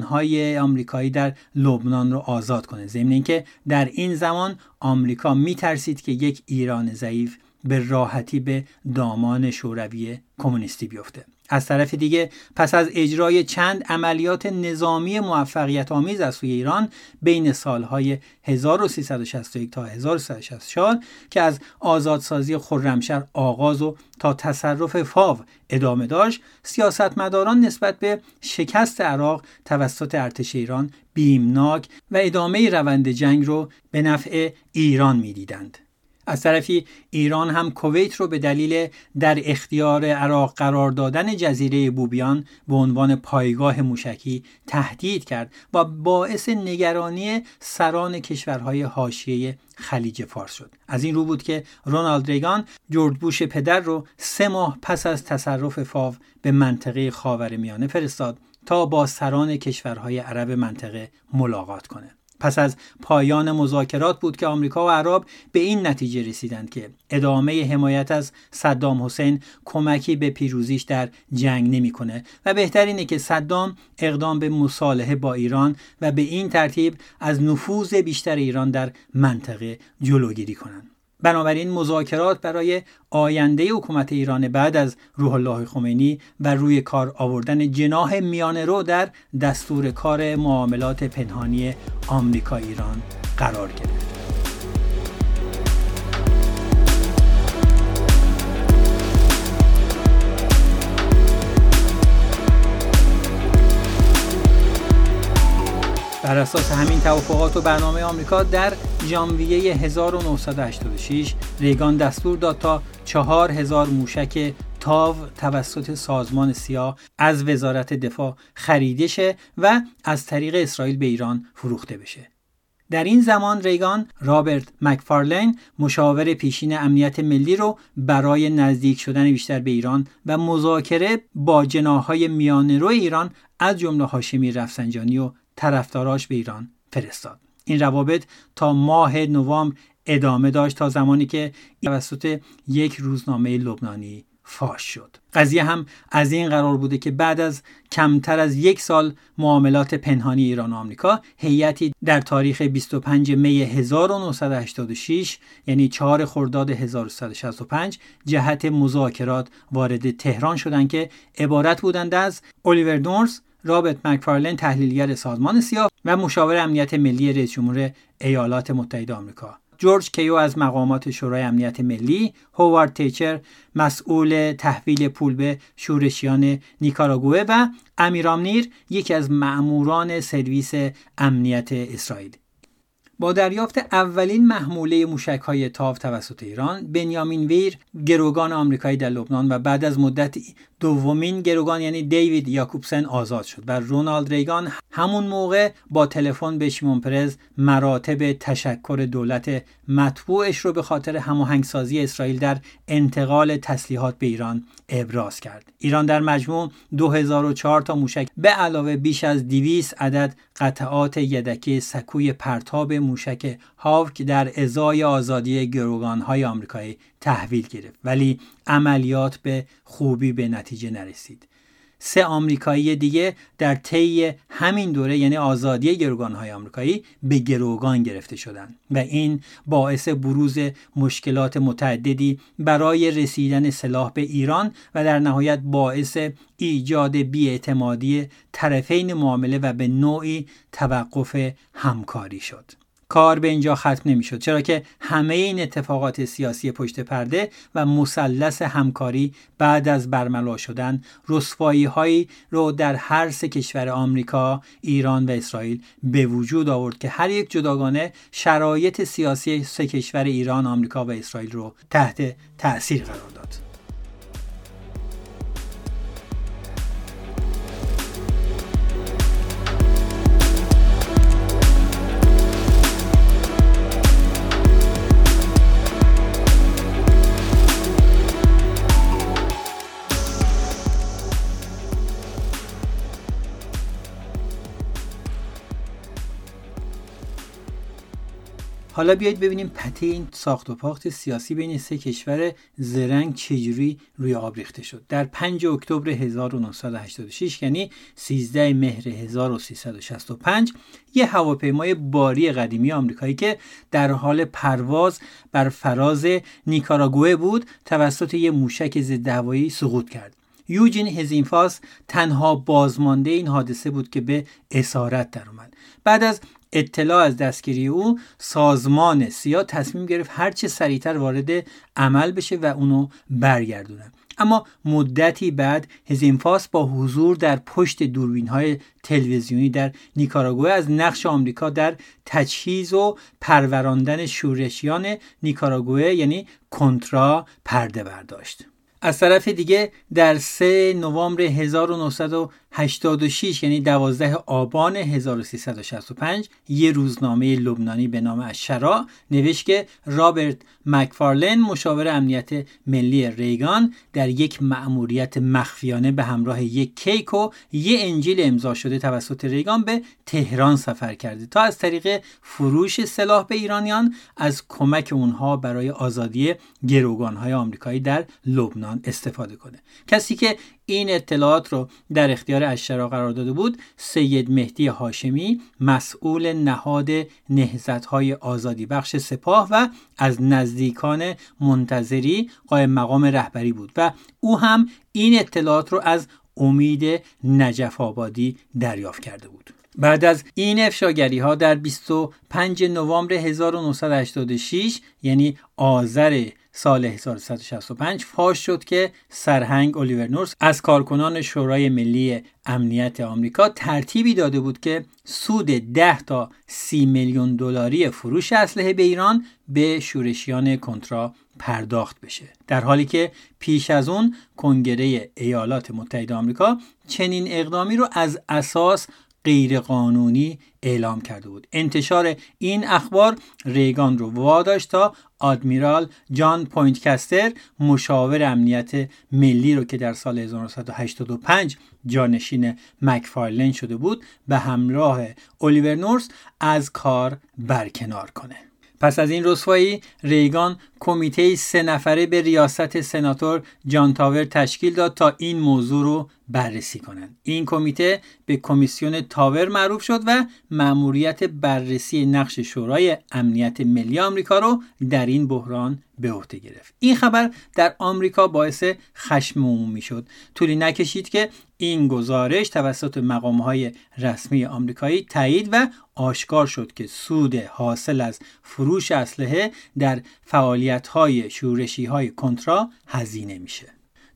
Speaker 1: های آمریکایی در لبنان رو آزاد کنه. ضمن اینکه در این زمان آمریکا میترسید که یک ایران ضعیف به راحتی به دامان شوروی کمونیستی بیفته. از طرف دیگه پس از اجرای چند عملیات نظامی موفقیت آمیز از سوی ایران بین سالهای 1361 تا 1364 که از آزادسازی خرمشهر آغاز و تا تصرف فاو ادامه داشت سیاستمداران نسبت به شکست عراق توسط ارتش ایران بیمناک و ادامه روند جنگ رو به نفع ایران می‌دیدند. از طرفی ایران هم کویت رو به دلیل در اختیار عراق قرار دادن جزیره بوبیان به عنوان پایگاه موشکی تهدید کرد و باعث نگرانی سران کشورهای حاشیه خلیج فارس شد. از این رو بود که رونالد ریگان جورج بوش پدر رو سه ماه پس از تصرف فاو به منطقه خاورمیانه فرستاد تا با سران کشورهای عرب منطقه ملاقات کنه. پس از پایان مذاکرات بود که آمریکا و عرب به این نتیجه رسیدند که ادامه حمایت از صدام حسین کمکی به پیروزیش در جنگ نمی‌کنه. و بهتر اینه که صدام اقدام به مصالحه با ایران و به این ترتیب از نفوذ بیشتر ایران در منطقه جلوگیری کنند. بنابراین مذاکرات برای آینده حکومت ایران بعد از روح الله خمینی و روی کار آوردن جناح میانه رو در دستور کار معاملات پنهانی آمریکا ایران قرار گرفت. بر اساس همین توافقات و برنامه آمریکا در ژانویه 1986 ریگان دستور داد تا 4000 موشک تاو توسط سازمان سیاه از وزارت دفاع خریده شه و از طریق اسرائیل به ایران فروخته بشه. در این زمان ریگان رابرت مکفارلین مشاور پیشین امنیت ملی رو برای نزدیک شدن بیشتر به ایران و مذاکره با جناهای میانه رو ایران از جمله هاشمی رفسنجانی و طرفداراش به ایران فرستاد. این روابط تا ماه نوامبر ادامه داشت تا زمانی که توسط یک روزنامه لبنانی فاش شد. قضیه هم از این قرار بوده که بعد از کمتر از یک سال معاملات پنهانی ایران و آمریکا هیئتی در تاریخ 25 می 1986 یعنی 4 خرداد 1365 جهت مذاکرات وارد تهران شدند که عبارت بودند از الیور نورس رابرت مکفارلن تحلیلگر سازمان سیاه و مشاور امنیت ملی رئیس جمهور ایالات متحده آمریکا جورج کیو از مقامات شورای امنیت ملی، هوارد تیچر مسئول تحویل پول به شورشیان نیکاراگوه و امیرام نیر یکی از مأموران سرویس امنیت اسرائیل. با دریافت اولین محموله موشک های تاو توسط ایران بنیامین ویر گروگان آمریکایی در لبنان و بعد از مدت دومین گروگان یعنی دیوید یاکوبسن آزاد شد و رونالد ریگان همون موقع با تلفن به شیمون پرز مراتب تشکر دولت متبوعش رو به خاطر هماهنگسازی اسرائیل در انتقال تسلیحات به ایران ابراز کرد. ایران در مجموع 2004 تا موشک به علاوه بیش از 200 عدد قطعات یدکی سکوی پرتاب موشک هاوک در ازای آزادی گروگان های آمریکایی تحویل گرفت ولی عملیات به خوبی به نتیجه نرسید. سه آمریکایی دیگه در طی همین دوره یعنی آزادی گروگانهای آمریکایی به گروگان گرفته شدند و این باعث بروز مشکلات متعددی برای رسیدن سلاح به ایران و در نهایت باعث ایجاد بیاعتمادی طرفین معامله و به نوعی توقف همکاری شد. کار به اینجا ختم نمی‌شد چرا که همه این اتفاقات سیاسی پشت پرده و مثلث همکاری بعد از برملا شدن رسوایی هایی رو در هر سه کشور آمریکا، ایران و اسرائیل به وجود آورد که هر یک جداگانه شرایط سیاسی سه کشور ایران، آمریکا و اسرائیل رو تحت تأثیر قرار داد. حالا بیایید ببینیم پته این ساخت و پاخت سیاسی بین سه کشور زرنگ چجوری روی آب ریخته شد. در 5 اکتبر 1986 یعنی 13 مهر 1365 یه هواپیمای باری قدیمی آمریکایی که در حال پرواز بر فراز نیکاراگوه بود توسط یه موشک ضد هوایی سقوط کرد. یوجین هزینفاس تنها بازمانده این حادثه بود که به اسارت در اومد. بعد از اطلاع از دستگیری او سازمان سیا تصمیم گرفت هرچه سریعتر وارد عمل بشه و اونو برگردونه. اما مدتی بعد هزینفاس با حضور در پشت دوربین های تلویزیونی در نیکاراگوه از نقش آمریکا در تجهیز و پروراندن شورشیان نیکاراگوه یعنی کنترا پرده برداشت از طرف دیگه در 3 نوامبر 1986 یعنی 12 آبان 1365 یه روزنامه لبنانی به نام اشرا نوشت که رابرت مکفارلن مشاور امنیت ملی ریگان در یک مأموریت مخفیانه به همراه یک کیک و یه انجیل امضا شده توسط ریگان به تهران سفر کرده. تا از طریق فروش سلاح به ایرانیان از کمک اونها برای آزادی گروگانهای آمریکایی در لبنان استفاده کنه. کسی که این اطلاعات رو در اختیار اشرا قرار داده بود سید مهدی هاشمی مسئول نهاد های آزادی بخش سپاه و از نزدیکان منتظری قائم مقام رهبری بود و او هم این اطلاعات رو از امید نجف آبادی دریافت کرده بود. بعد از این افشاگری ها در 25 نوامبر 1986 یعنی آذر سال 1165 فاش شد که سرهنگ الیور نورس از کارکنان شورای ملی امنیت آمریکا ترتیبی داده بود که سود 10 تا 30 میلیون دلاری فروش اسلحه به ایران به شورشیان کنترا پرداخت بشه. در حالی که پیش از اون کنگره ایالات متحده آمریکا چنین اقدامی رو از اساس غیرقانونی اعلام کرده بود. انتشار این اخبار ریگان رو واداشت تا Admiral جان پویندکستر مشاور امنیت ملی رو که در سال 1985 جانشین مکفارلن شده بود به همراه الیور نورث از کار برکنار کنه. پس از این رسوایی ریگان کمیته سه نفره به ریاست سناتور جان تاور تشکیل داد تا این موضوع رو بررسی کنند. این کمیته به کمیسیون تاور معروف شد و مأموریت بررسی نقش شورای امنیت ملی آمریکا رو در این بحران به عهده گرفت. این خبر در آمریکا باعث خشم عمومی شد. طولی نکشید که این گزارش توسط مقامهای رسمی آمریکایی تایید و آشکار شد که سود حاصل از فروش اسلحه در فعالیت‌های شورشی‌های کنترا هزینه میشه.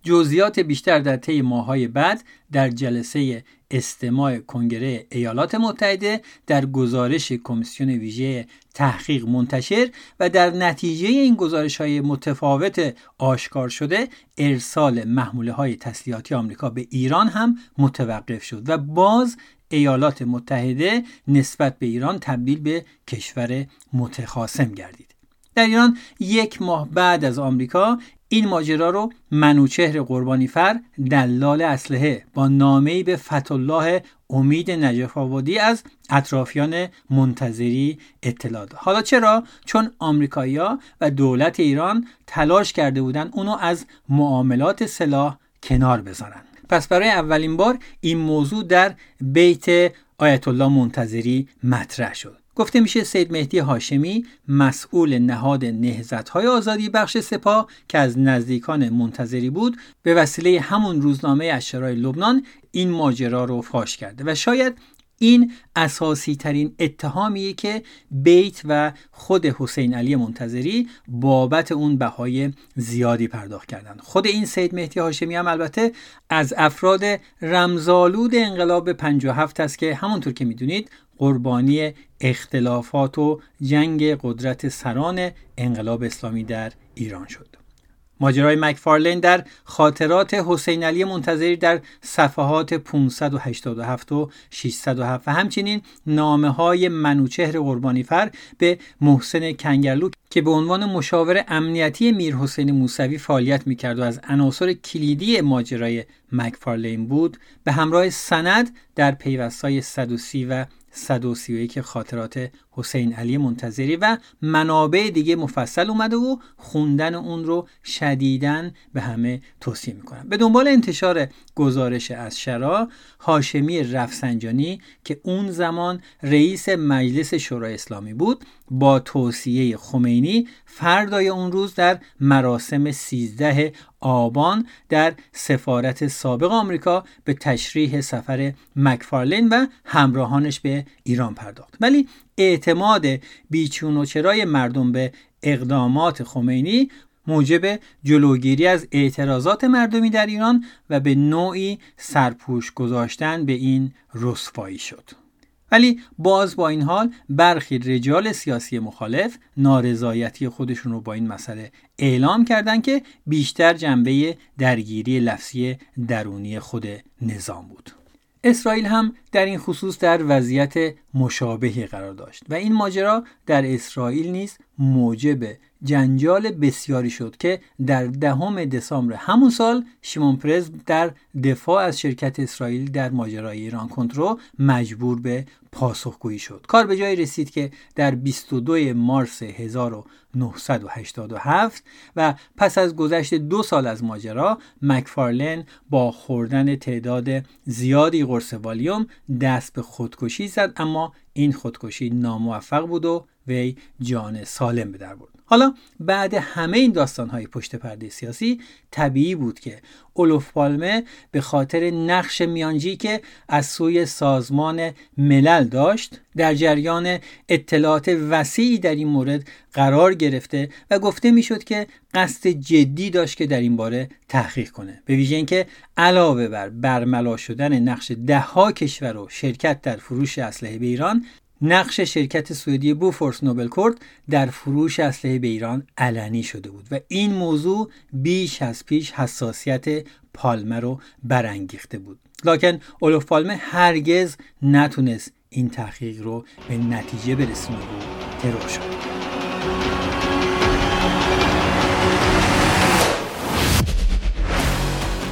Speaker 1: جزئیات بیشتر در طی ماههای بعد در جلسه استماع کنگره ایالات متحده در گزارش کمیسیون ویژه تحقیق منتشر و در نتیجه این گزارش های متفاوت آشکار شده ارسال محموله های تسلیحاتی آمریکا به ایران هم متوقف شد و باز ایالات متحده نسبت به ایران تبدیل به کشور متخاصم گردید. در ایران یک ماه بعد از آمریکا این ماجرا رو منوچهر قربانی فر دلال اسلحه با نامه‌ای به فتولاه امید نجف آبادی از اطرافیان منتظری اطلاع داد. حالا چرا؟ چون آمریکایی‌ها و دولت ایران تلاش کرده بودند اونو از معاملات سلاح کنار بذارن پس برای اولین بار این موضوع در بیت آیت الله منتظری مطرح شد. گفته میشه سید مهدی هاشمی مسئول نهاد نهزت های آزادی بخش سپاه که از نزدیکان منتظری بود به وسیله همون روزنامه اشرای لبنان این ماجرا رو فاش کرده و شاید این اساسی ترین اتهامیه که بیت و خود حسین علی منتظری بابت اون بهای زیادی پرداخت کردند. خود این سید مهدی هاشمی هم البته از افراد رمزالود انقلاب 57 است که همونطور که می‌دونید قربانی اختلافات و جنگ قدرت سران انقلاب اسلامی در ایران شد. ماجرای مکفارلین در خاطرات حسین علی منتظری در صفحات 587 و 607 و همچنین نامه های منوچهر قربانیفر به محسن کنگرلو که به عنوان مشاور امنیتی میر حسین موسوی فعالیت می‌کرد و از عناصر کلیدی ماجرای مکفارلین بود به همراه سند در پیوستای 130 و 131 خاطرات حسین علی منتظری و منابع دیگه مفصل اومده و خوندن اون رو شدیدن به همه توصیه می‌کنم. به دنبال انتشار گزارش از شرا هاشمی رفسنجانی که اون زمان رئیس مجلس شورای اسلامی بود با توصیه خمینی فردای اون روز در مراسم 13 آبان در سفارت سابق آمریکا به تشریح سفر مکفارلین و همراهانش به ایران پرداخت. ولی اعتماد بیچون و چرای مردم به اقدامات خمینی موجب جلوگیری از اعتراضات مردمی در ایران و به نوعی سرپوش گذاشتن به این رسوایی شد. ولی باز با این حال برخی رجال سیاسی مخالف نارضایتی خودشون رو با این مسئله اعلام کردند که بیشتر جنبه درگیری لفظی درونی خود نظام بود. اسرائیل هم در این خصوص در وضعیت مشابهی قرار داشت و این ماجرا در اسرائیل نیز موجب جنجال بسیاری شد که در دهم دسامبر همون سال شیمون پرز در دفاع از شرکت اسرائیل در ماجرای ایران کنترو مجبور به پاسخگویی شد. کار به جایی رسید که در 22 مارس 1987 و پس از گذشت دو سال از ماجرا مکفارلن با خوردن تعداد زیادی قرص والیوم دست به خودکشی زد اما این خودکشی ناموفق بود و وی جان سالم به در برد. حالا بعد همه این داستانهای پشت پرده سیاسی طبیعی بود که اولوف پالمه به خاطر نقش میانجی که از سوی سازمان ملل داشت در جریان اطلاعات وسیعی در این مورد قرار گرفته و گفته می‌شد که قصد جدی داشت که در این باره تحقیق کنه. به ویژه اینکه علاوه بر برملا شدن نقش دهها کشور و شرکت در فروش اسلحه به ایران نقش شرکت سوئدی بوفورس نوبل کورد در فروش اسلحه به ایران علنی شده بود و این موضوع بیش از پیش حساسیت پالمه رو برانگیخته بود. لکن اولوف پالمه هرگز نتونست این تحقیق رو به نتیجه برسونه و ترور شد.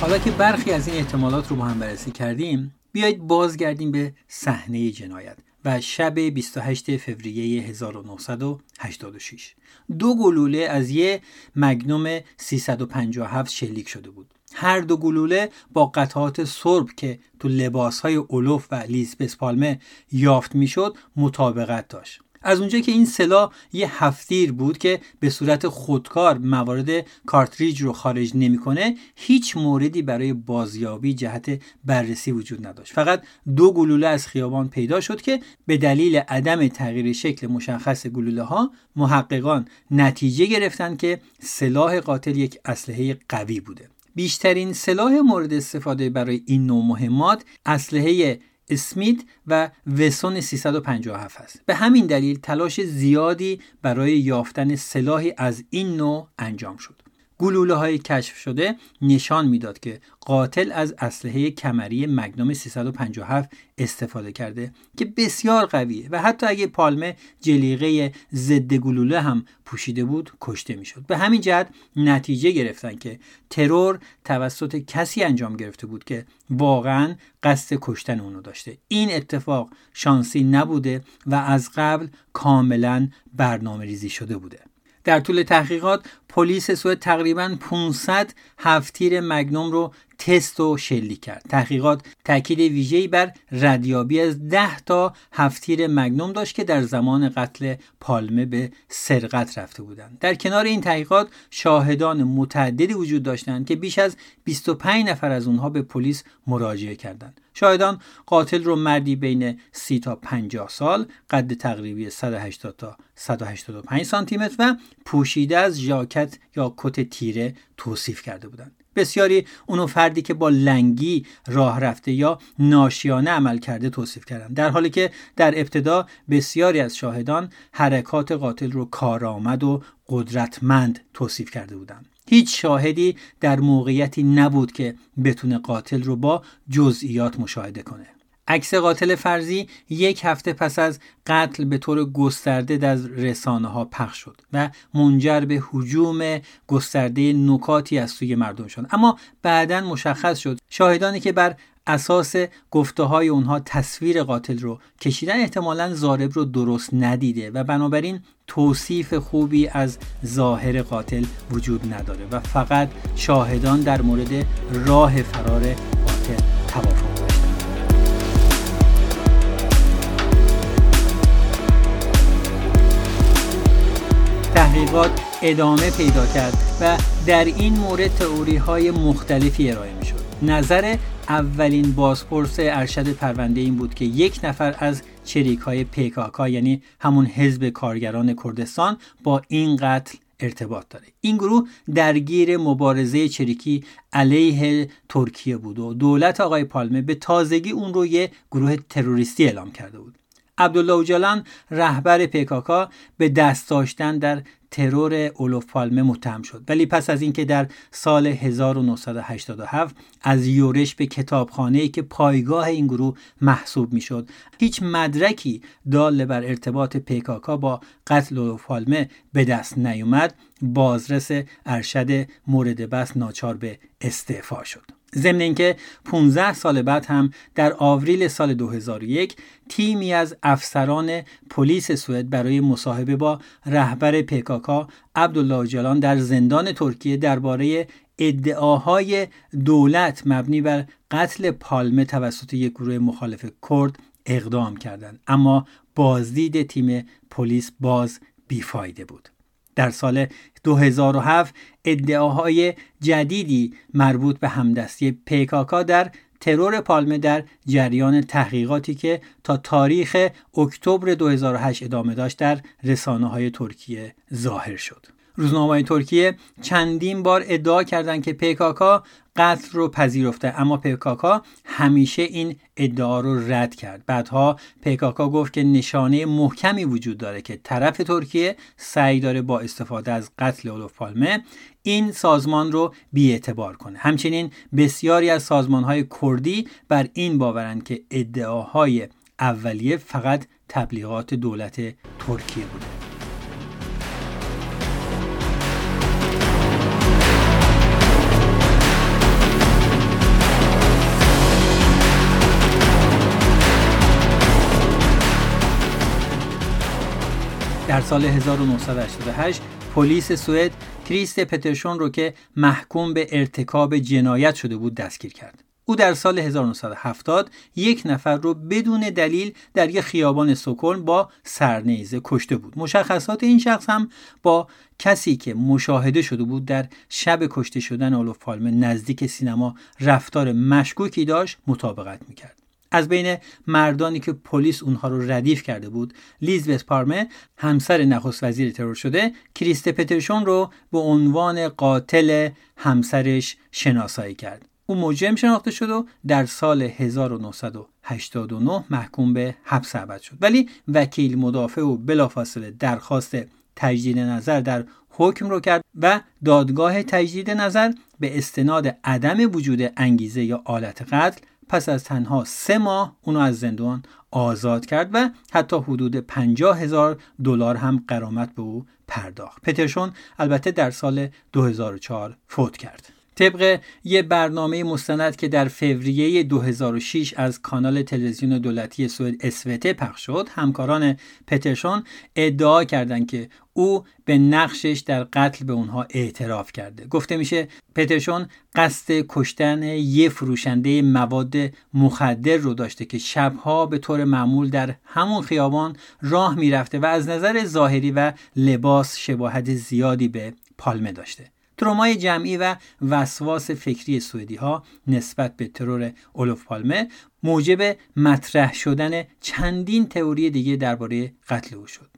Speaker 1: حالا که برخی از این احتمالات رو با هم بررسی کردیم بیایید بازگردیم به صحنه جنایت. و شب 28 فوریه 1986 دو گلوله از یه مگنوم 357 شلیک شده بود. هر دو گلوله با قطعات سرب که تو لباس های اولوف و لیز بسپالمه یافت می‌شد مطابقت داشت. از اونجا که این سلاح یه هفتیر بود که به صورت خودکار موارد کارتریج رو خارج نمی‌کنه هیچ موردی برای بازیابی جهت بررسی وجود نداشت. فقط دو گلوله از خیابان پیدا شد که به دلیل عدم تغییر شکل مشخص گلوله ها محققان نتیجه گرفتن که سلاح قاتل یک اسلحه قوی بوده. بیشترین سلاح مورد استفاده برای این نوع مهمات اسلحه اسمیت و وسون 357 است. به همین دلیل تلاش زیادی برای یافتن سلاحی از این نوع انجام شد. گلوله های کشف شده نشان می‌داد که قاتل از اسلحه کمری مگنوم 357 استفاده کرده که بسیار قویه و حتی اگه پالمه جلیقه ضد گلوله هم پوشیده بود کشته می‌شد. به همین جهت نتیجه گرفتن که ترور توسط کسی انجام گرفته بود که واقعا قصد کشتن اونو داشته. این اتفاق شانسی نبوده و از قبل کاملا برنامه ریزی شده بوده. در طول تحقیقات پلیس سوئد تقریبا 500 هفتیر مگنوم رو تست و شلیک کرد. تحقیقات تاکید ویژه‌ای بر ردیابی از 10 تا هفتیر مگنوم داشت که در زمان قتل پالمه به سرقت رفته بودند. در کنار این تحقیقات شاهدان متعددی وجود داشتند که بیش از 25 نفر از اونها به پلیس مراجعه کردند. شاهدان قاتل رو مردی بین 30 تا 50 سال قد تقریبی 180 تا 185 سانتی متر و پوشیده از ژاکت یا کت تیره توصیف کرده بودند. بسیاری اونو فردی که با لنگی راه رفته یا ناشیانه عمل کرده توصیف کردند. در حالی که در ابتدا بسیاری از شاهدان حرکات قاتل رو کارآمد و قدرتمند توصیف کرده بودند. هیچ شاهدی در موقعیتی نبود که بتونه قاتل رو با جزئیات مشاهده کنه. عکس قاتل فرضی یک هفته پس از قتل به طور گسترده در رسانه ها پخش شد و منجر به حجوم گسترده نکاتی از سوی مردم شد. اما بعدا مشخص شد شاهدانی که بر اساس گفته های اونها تصویر قاتل رو کشیدن احتمالا زارب رو درست ندیده و بنابراین توصیف خوبی از ظاهر قاتل وجود نداره و فقط شاهدان در مورد راه فرار قاتل توافق تحقیقات ادامه پیدا کرد و در این مورد تئوری های مختلفی ارائه می شد. نظر اولین بازپرس ارشد پرونده این بود که یک نفر از چریک های پیکاکا یعنی همون حزب کارگران کردستان با این قتل ارتباط داره این گروه درگیر مبارزه چریکی علیه ترکیه بود و دولت آقای پالمه به تازگی اون رو یه گروه تروریستی اعلام کرده بود عبدالله اوجالان رهبر پکاکا به دست داشتن در ترور اولوف پالمه متهم شد. ولی پس از اینکه در سال 1987 از یورش به کتابخانه که پایگاه این گروه محسوب می‌شد هیچ مدرکی دال بر ارتباط پکاکا با قتل اولوف پالمه به دست نیومد. بازرس ارشد مورد بس ناچار به استعفا شد. ضمن اینکه 15 سال بعد هم در آوریل سال 2001 تیمی از افسران پلیس سوئد برای مصاحبه با رهبر پکاکا عبدالله جلان در زندان ترکیه درباره ادعاهای دولت مبنی بر قتل پالمه توسط یک گروه مخالف کرد اقدام کردند. اما بازدید تیم پلیس باز بیفایده بود. در سال 2007 ادعاهای جدیدی مربوط به همدستی پیکاکا در ترور پالمه در جریان تحقیقاتی که تا تاریخ اکتبر 2008 ادامه داشت در رسانه های ترکیه ظاهر شد. روزنامه ترکیه چندین بار ادعا کردند که پیکاکا قتل رو پذیرفته. اما پیکاکا همیشه این ادعا رو رد کرد. بعدها پیکاکا گفت که نشانه محکمی وجود داره که طرف ترکیه سعی داره با استفاده از قتل اولوف پالمه این سازمان رو بیاعتبار کنه. همچنین بسیاری از سازمان های کردی بر این باورند که ادعاهای اولیه فقط تبلیغات دولت ترکیه بوده. در سال 1988 پلیس سوئد کریست پترشون رو که محکوم به ارتکاب جنایت شده بود دستگیر کرد. او در سال 1970 یک نفر رو بدون دلیل در یک خیابان سوکلم با سرنیزه کشته بود. مشخصات این شخص هم با کسی که مشاهده شده بود در شب کشته شدن اولوف پالمه نزدیک سینما رفتار مشکوکی داشت مطابقت می‌کرد. از بین مردانی که پلیس اونها رو ردیف کرده بود لیزبت پارمه همسر نخست وزیر ترور شده کریست پترشون رو به عنوان قاتل همسرش شناسایی کرد. او مجرم شناخته شد و در سال 1989 محکوم به حبس ابد شد. ولی وکیل مدافع و بلافاصله درخواست تجدید نظر در حکم رو کرد و دادگاه تجدید نظر به استناد عدم وجود انگیزه یا آلت قتل پس از تنها سه ماه اونو از زندان آزاد کرد و حتی حدود 50 هزار دلار هم قرامت به او پرداخت. پترشون البته در سال 2004 فوت کرد. طبق یه برنامه مستند که در فوریه 2006 از کانال تلویزیون دولتی سوئد اسوته پخش شد همکاران پترشون ادعا کردند که او به نقشش در قتل به اونها اعتراف کرده. گفته میشه پترشون قصد کشتن یه فروشنده مواد مخدر رو داشته که شبها به طور معمول در همون خیابان راه می‌رفته و از نظر ظاهری و لباس شباهت زیادی به پالمه داشته. ترومای جمعی و وسواس فکری سوئدی ها نسبت به ترور اولوف پالمه موجب مطرح شدن چندین تئوری دیگه درباره قتل او شد.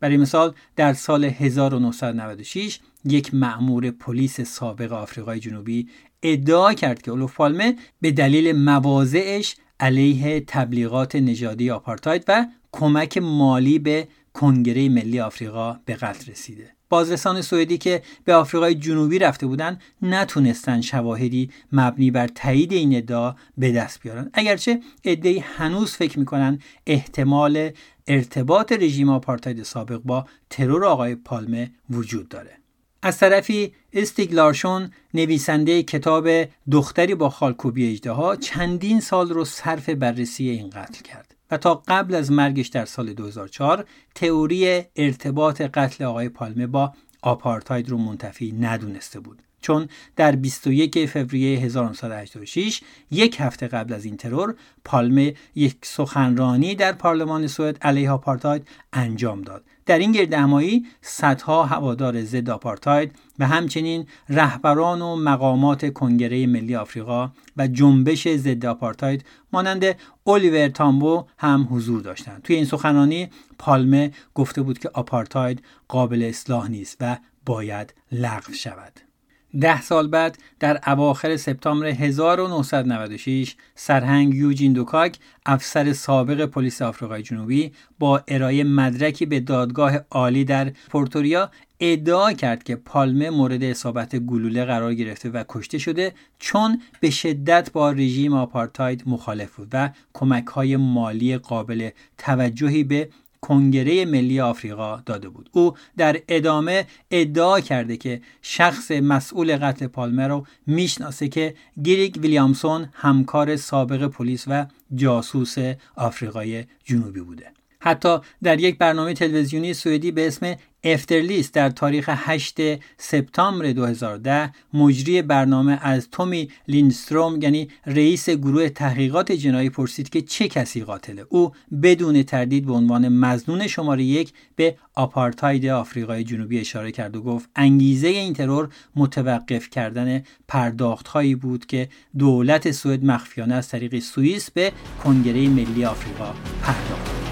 Speaker 1: برای مثال در سال 1996 یک مأمور پلیس سابق آفریقای جنوبی ادعا کرد که اولوف پالمه به دلیل مواضعش علیه تبلیغات نژادی آپارتاید و کمک مالی به کنگره ملی آفریقا به قتل رسیده. بازرسان سوئدی که به آفریقای جنوبی رفته بودند نتونستن شواهدی مبنی بر تایید این ادعا به دست بیارن. اگرچه ادعی هنوز فکر می‌کنن احتمال ارتباط رژیم آپارتاید سابق با ترور آقای پالمه وجود داره. از طرفی استیگلارشون نویسنده کتاب دختری با خالکوبی اجده چندین سال رو صرف بررسی این قتل کرد. تا قبل از مرگش در سال 2004 تئوری ارتباط قتل آقای پالمه با آپارتاید رو منتفی ندونسته بود. چون در 21 فوریه 1986 یک هفته قبل از این ترور پالمه یک سخنرانی در پارلمان سوئد علیه آپارتاید انجام داد. در این گردهمایی صدها هوادار ضد آپارتاید و همچنین رهبران و مقامات کنگره ملی آفریقا و جنبش ضد آپارتاید مانند الیور تامبو هم حضور داشتند. توی این سخنرانی پالمه گفته بود که آپارتاید قابل اصلاح نیست و باید لغو شود. ده سال بعد در اواخر سپتامبر 1996 سرهنگ یوجین دوکاک افسر سابق پلیس آفریقای جنوبی با ارائه مدرکی به دادگاه عالی در پورتوریا ادعا کرد که پالمه مورد اصابت گلوله قرار گرفته و کشته شده چون به شدت با رژیم آپارتاید مخالف بود و کمک های مالی قابل توجهی به کنگره ملی آفریقا داده بود. او در ادامه ادعا کرده که شخص مسئول قتل پالمر رو می‌شناسه که گریگ ویلیامسون همکار سابق پلیس و جاسوس آفریقای جنوبی بوده. حتی در یک برنامه تلویزیونی سوئدی به اسم Efterlyst در تاریخ 8 سپتامبر 2010 مجری برنامه از تومی لینستروم یعنی رئیس گروه تحقیقات جنایی پرسید که چه کسی قاتله او بدون تردید به عنوان مظنون شماره یک به آپارتاید آفریقای جنوبی اشاره کرد و گفت انگیزه این ترور متوقف کردن پرداخت هایی بود که دولت سوئد مخفیانه از طریق سوئیس به کنگره ملی آفریقا پرداخت.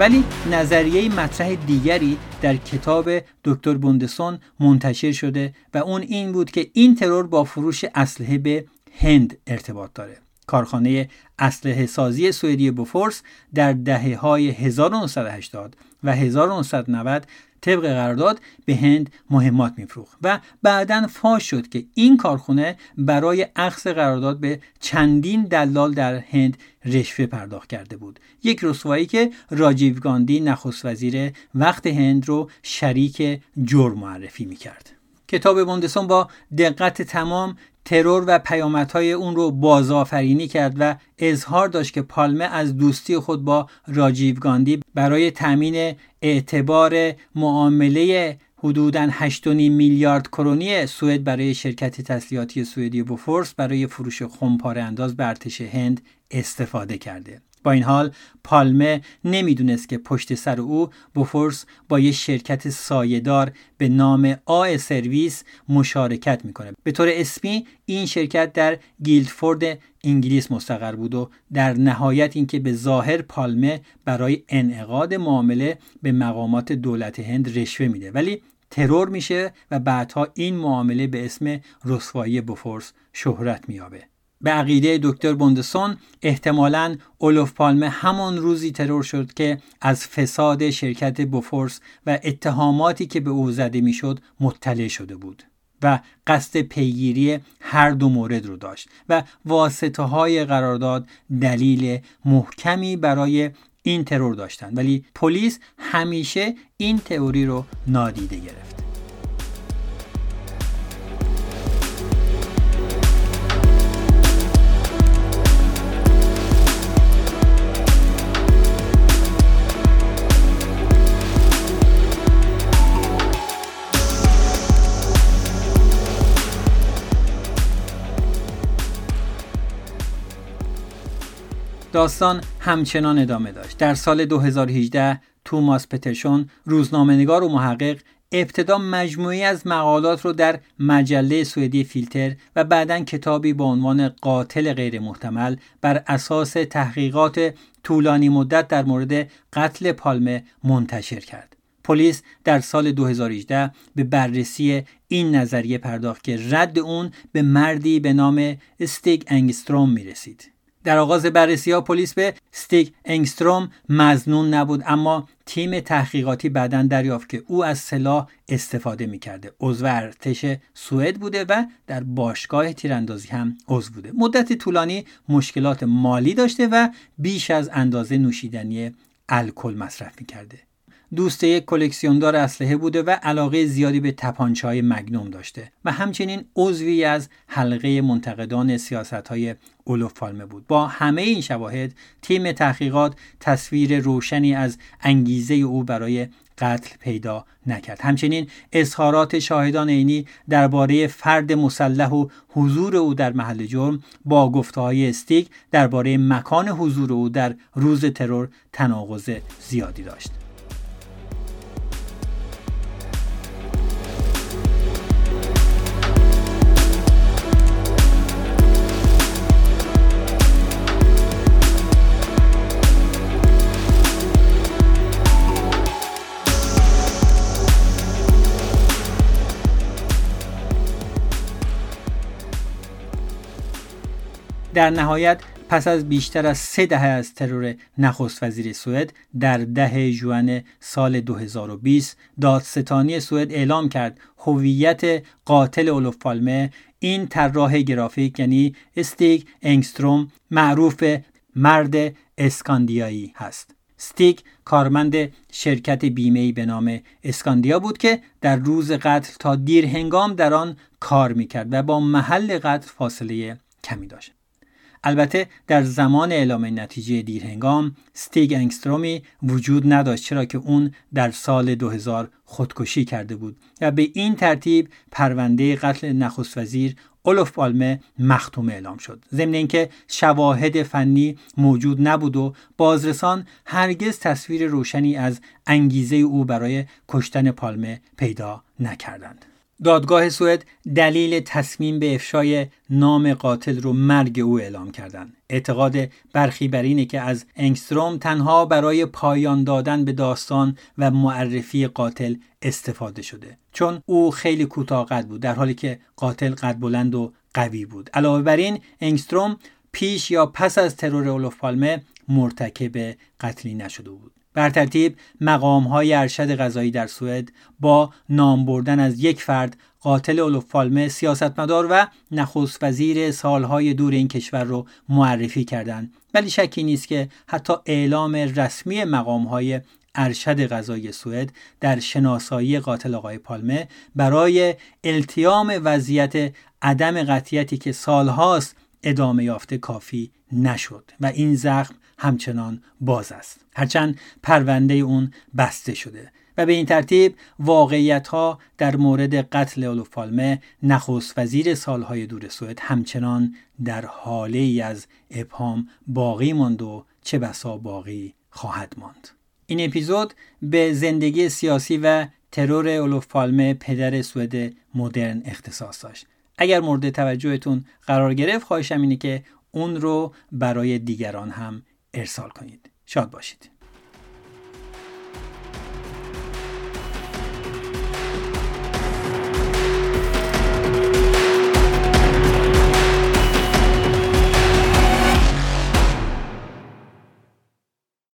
Speaker 1: ولی نظریه مطرح دیگری در کتاب دکتر بوندسون منتشر شده و اون این بود که این ترور با فروش اسلحه به هند ارتباط داره. کارخانه اسلحه سازی سوئدی بوفورس در دهه های 1980 و 1990 طبق قرارداد به هند مهمات میفروخت و بعدا فاش شد که این کارخونه برای اخذ قرارداد به چندین دلال در هند رشوه پرداخت کرده بود. یک رسوایی که راجیو گاندی نخست وزیر وقت هند رو شریک جرم معرفی می‌کرد. کتاب بوندسون با دقت تمام ترور و پیامدهای اون رو بازآفرینی کرد و اظهار داشت که پالمه از دوستی خود با راجیو گاندی برای تامین اعتبار معامله حدوداً 8.5 میلیارد کرونی سوئد برای شرکت تسلیحاتی سوئدی بوفورس برای فروش خمپاره انداز به هند استفاده کرده. با این حال پالمه نمی‌دونست که پشت سر او بوفورس با یک شرکت سایهدار به نام آ سرویس مشارکت می‌کنه. به طور اسمی این شرکت در گیلدفورد انگلیس مستقر بود و در نهایت اینکه به ظاهر پالمه برای انعقاد معامله به مقامات دولت هند رشوه میده. ولی ترور میشه و بعدها این معامله به اسم رسوایی بوفورس شهرت مییابه. به عقیده دکتر بوندسون احتمالا اولوف پالمه همان روزی ترور شد که از فساد شرکت بوفورس و اتهاماتی که به او زده می‌شد مطلع شده بود و قصد پیگیری هر دو مورد رو داشت و واسطه های قرارداد دلیل محکمی برای این ترور داشتند. ولی پلیس همیشه این تئوری رو نادیده گرفت. داستان همچنان ادامه داشت در سال 2018 توماس پترشون روزنامه‌نگار و محقق ابتدا مجموعی از مقالات رو در مجله سوئدی فیلتر و بعدا کتابی با عنوان قاتل غیر محتمل بر اساس تحقیقات طولانی مدت در مورد قتل پالمه منتشر کرد. پلیس در سال 2018 به بررسی این نظریه پرداخت که رد اون به مردی به نام استیگ انگستروم می رسید. در آغاز بررسی ها پلیس به ستیگ انگستروم مزنون نبود اما تیم تحقیقاتی بعدا دریافت که او از سلاح استفاده می کرده عضو ارتش سوئد بوده و در باشگاه تیراندازی هم عضو بوده. مدت طولانی مشکلات مالی داشته و بیش از اندازه نوشیدنی الکل مصرف می کرده دوست یک کلکسیوندار اسلحه بوده و علاقه زیادی به تپانچه های مگنوم داشته و همچنین عضوی از حلقه منتقدان سیاست های اولوف پالمه بود. با همه این شواهد تیم تحقیقات تصویر روشنی از انگیزه او برای قتل پیدا نکرد. همچنین اظهارات شاهدان عینی درباره فرد مسلح و حضور او در محل جرم با گفته های استیک درباره مکان حضور او در روز ترور تناقض زیادی داشت. در نهایت پس از بیشتر از سه دهه از ترور نخست وزیر سوئد در ده ژوئن سال 2020 دادستانی سوئد اعلام کرد هویت قاتل اولوف پالمه این طراح گرافیک یعنی استیگ انگستروم معروف مرد اسکاندیایی هست استیگ کارمند شرکت بیمه به نام اسکاندیا بود که در روز قتل تا دیر هنگام در آن کار می‌کرد و با محل قتل فاصله کمی داشت. البته در زمان اعلام نتیجه دیرهنگام ستیگ انگسترومی وجود نداشت چرا که اون در سال 2000 خودکشی کرده بود و به این ترتیب پرونده قتل نخست وزیر اولف پالمه مختوم اعلام شد. ضمن اینکه شواهد فنی موجود نبود و بازرسان هرگز تصویر روشنی از انگیزه او برای کشتن پالمه پیدا نکردند. دادگاه سوئد دلیل تصمیم به افشای نام قاتل رو مرگ او اعلام کردند. اعتقاد برخی بر اینه که از انگستروم تنها برای پایان دادن به داستان و معرفی قاتل استفاده شده چون او خیلی کوتاه قد بود در حالی که قاتل قد بلند و قوی بود علاوه بر این انگستروم پیش یا پس از ترور اولوف پالمه مرتکب قتلی نشده بود بر ترتیب مقام های ارشد غذایی در سوئد با نام بردن از یک فرد قاتل اولوف پالمه سیاستمدار و نخست وزیر سالهای دور این کشور رو معرفی کردند. ولی شکی نیست که حتی اعلام رسمی مقام های ارشد غذای سوئد در شناسایی قاتل آقای پالمه برای التیام وضعیت عدم قطیتی که سالهاست ادامه یافته کافی نشد و این زخم همچنان باز است. هرچند پرونده اون بسته شده و به این ترتیب واقعیت ها در مورد قتل اولوف پالمه نخست وزیر سالهای دور سوئد همچنان در حاله ای از ابهام باقی ماند و چه بسا باقی خواهد ماند. این اپیزود به زندگی سیاسی و ترور اولوف پالمه پدر سوئد مدرن اختصاص داشت. اگر مورد توجهتون قرار گرفت خواهشم اینه که اون رو برای دیگران هم ارسال کنید. شاد باشید.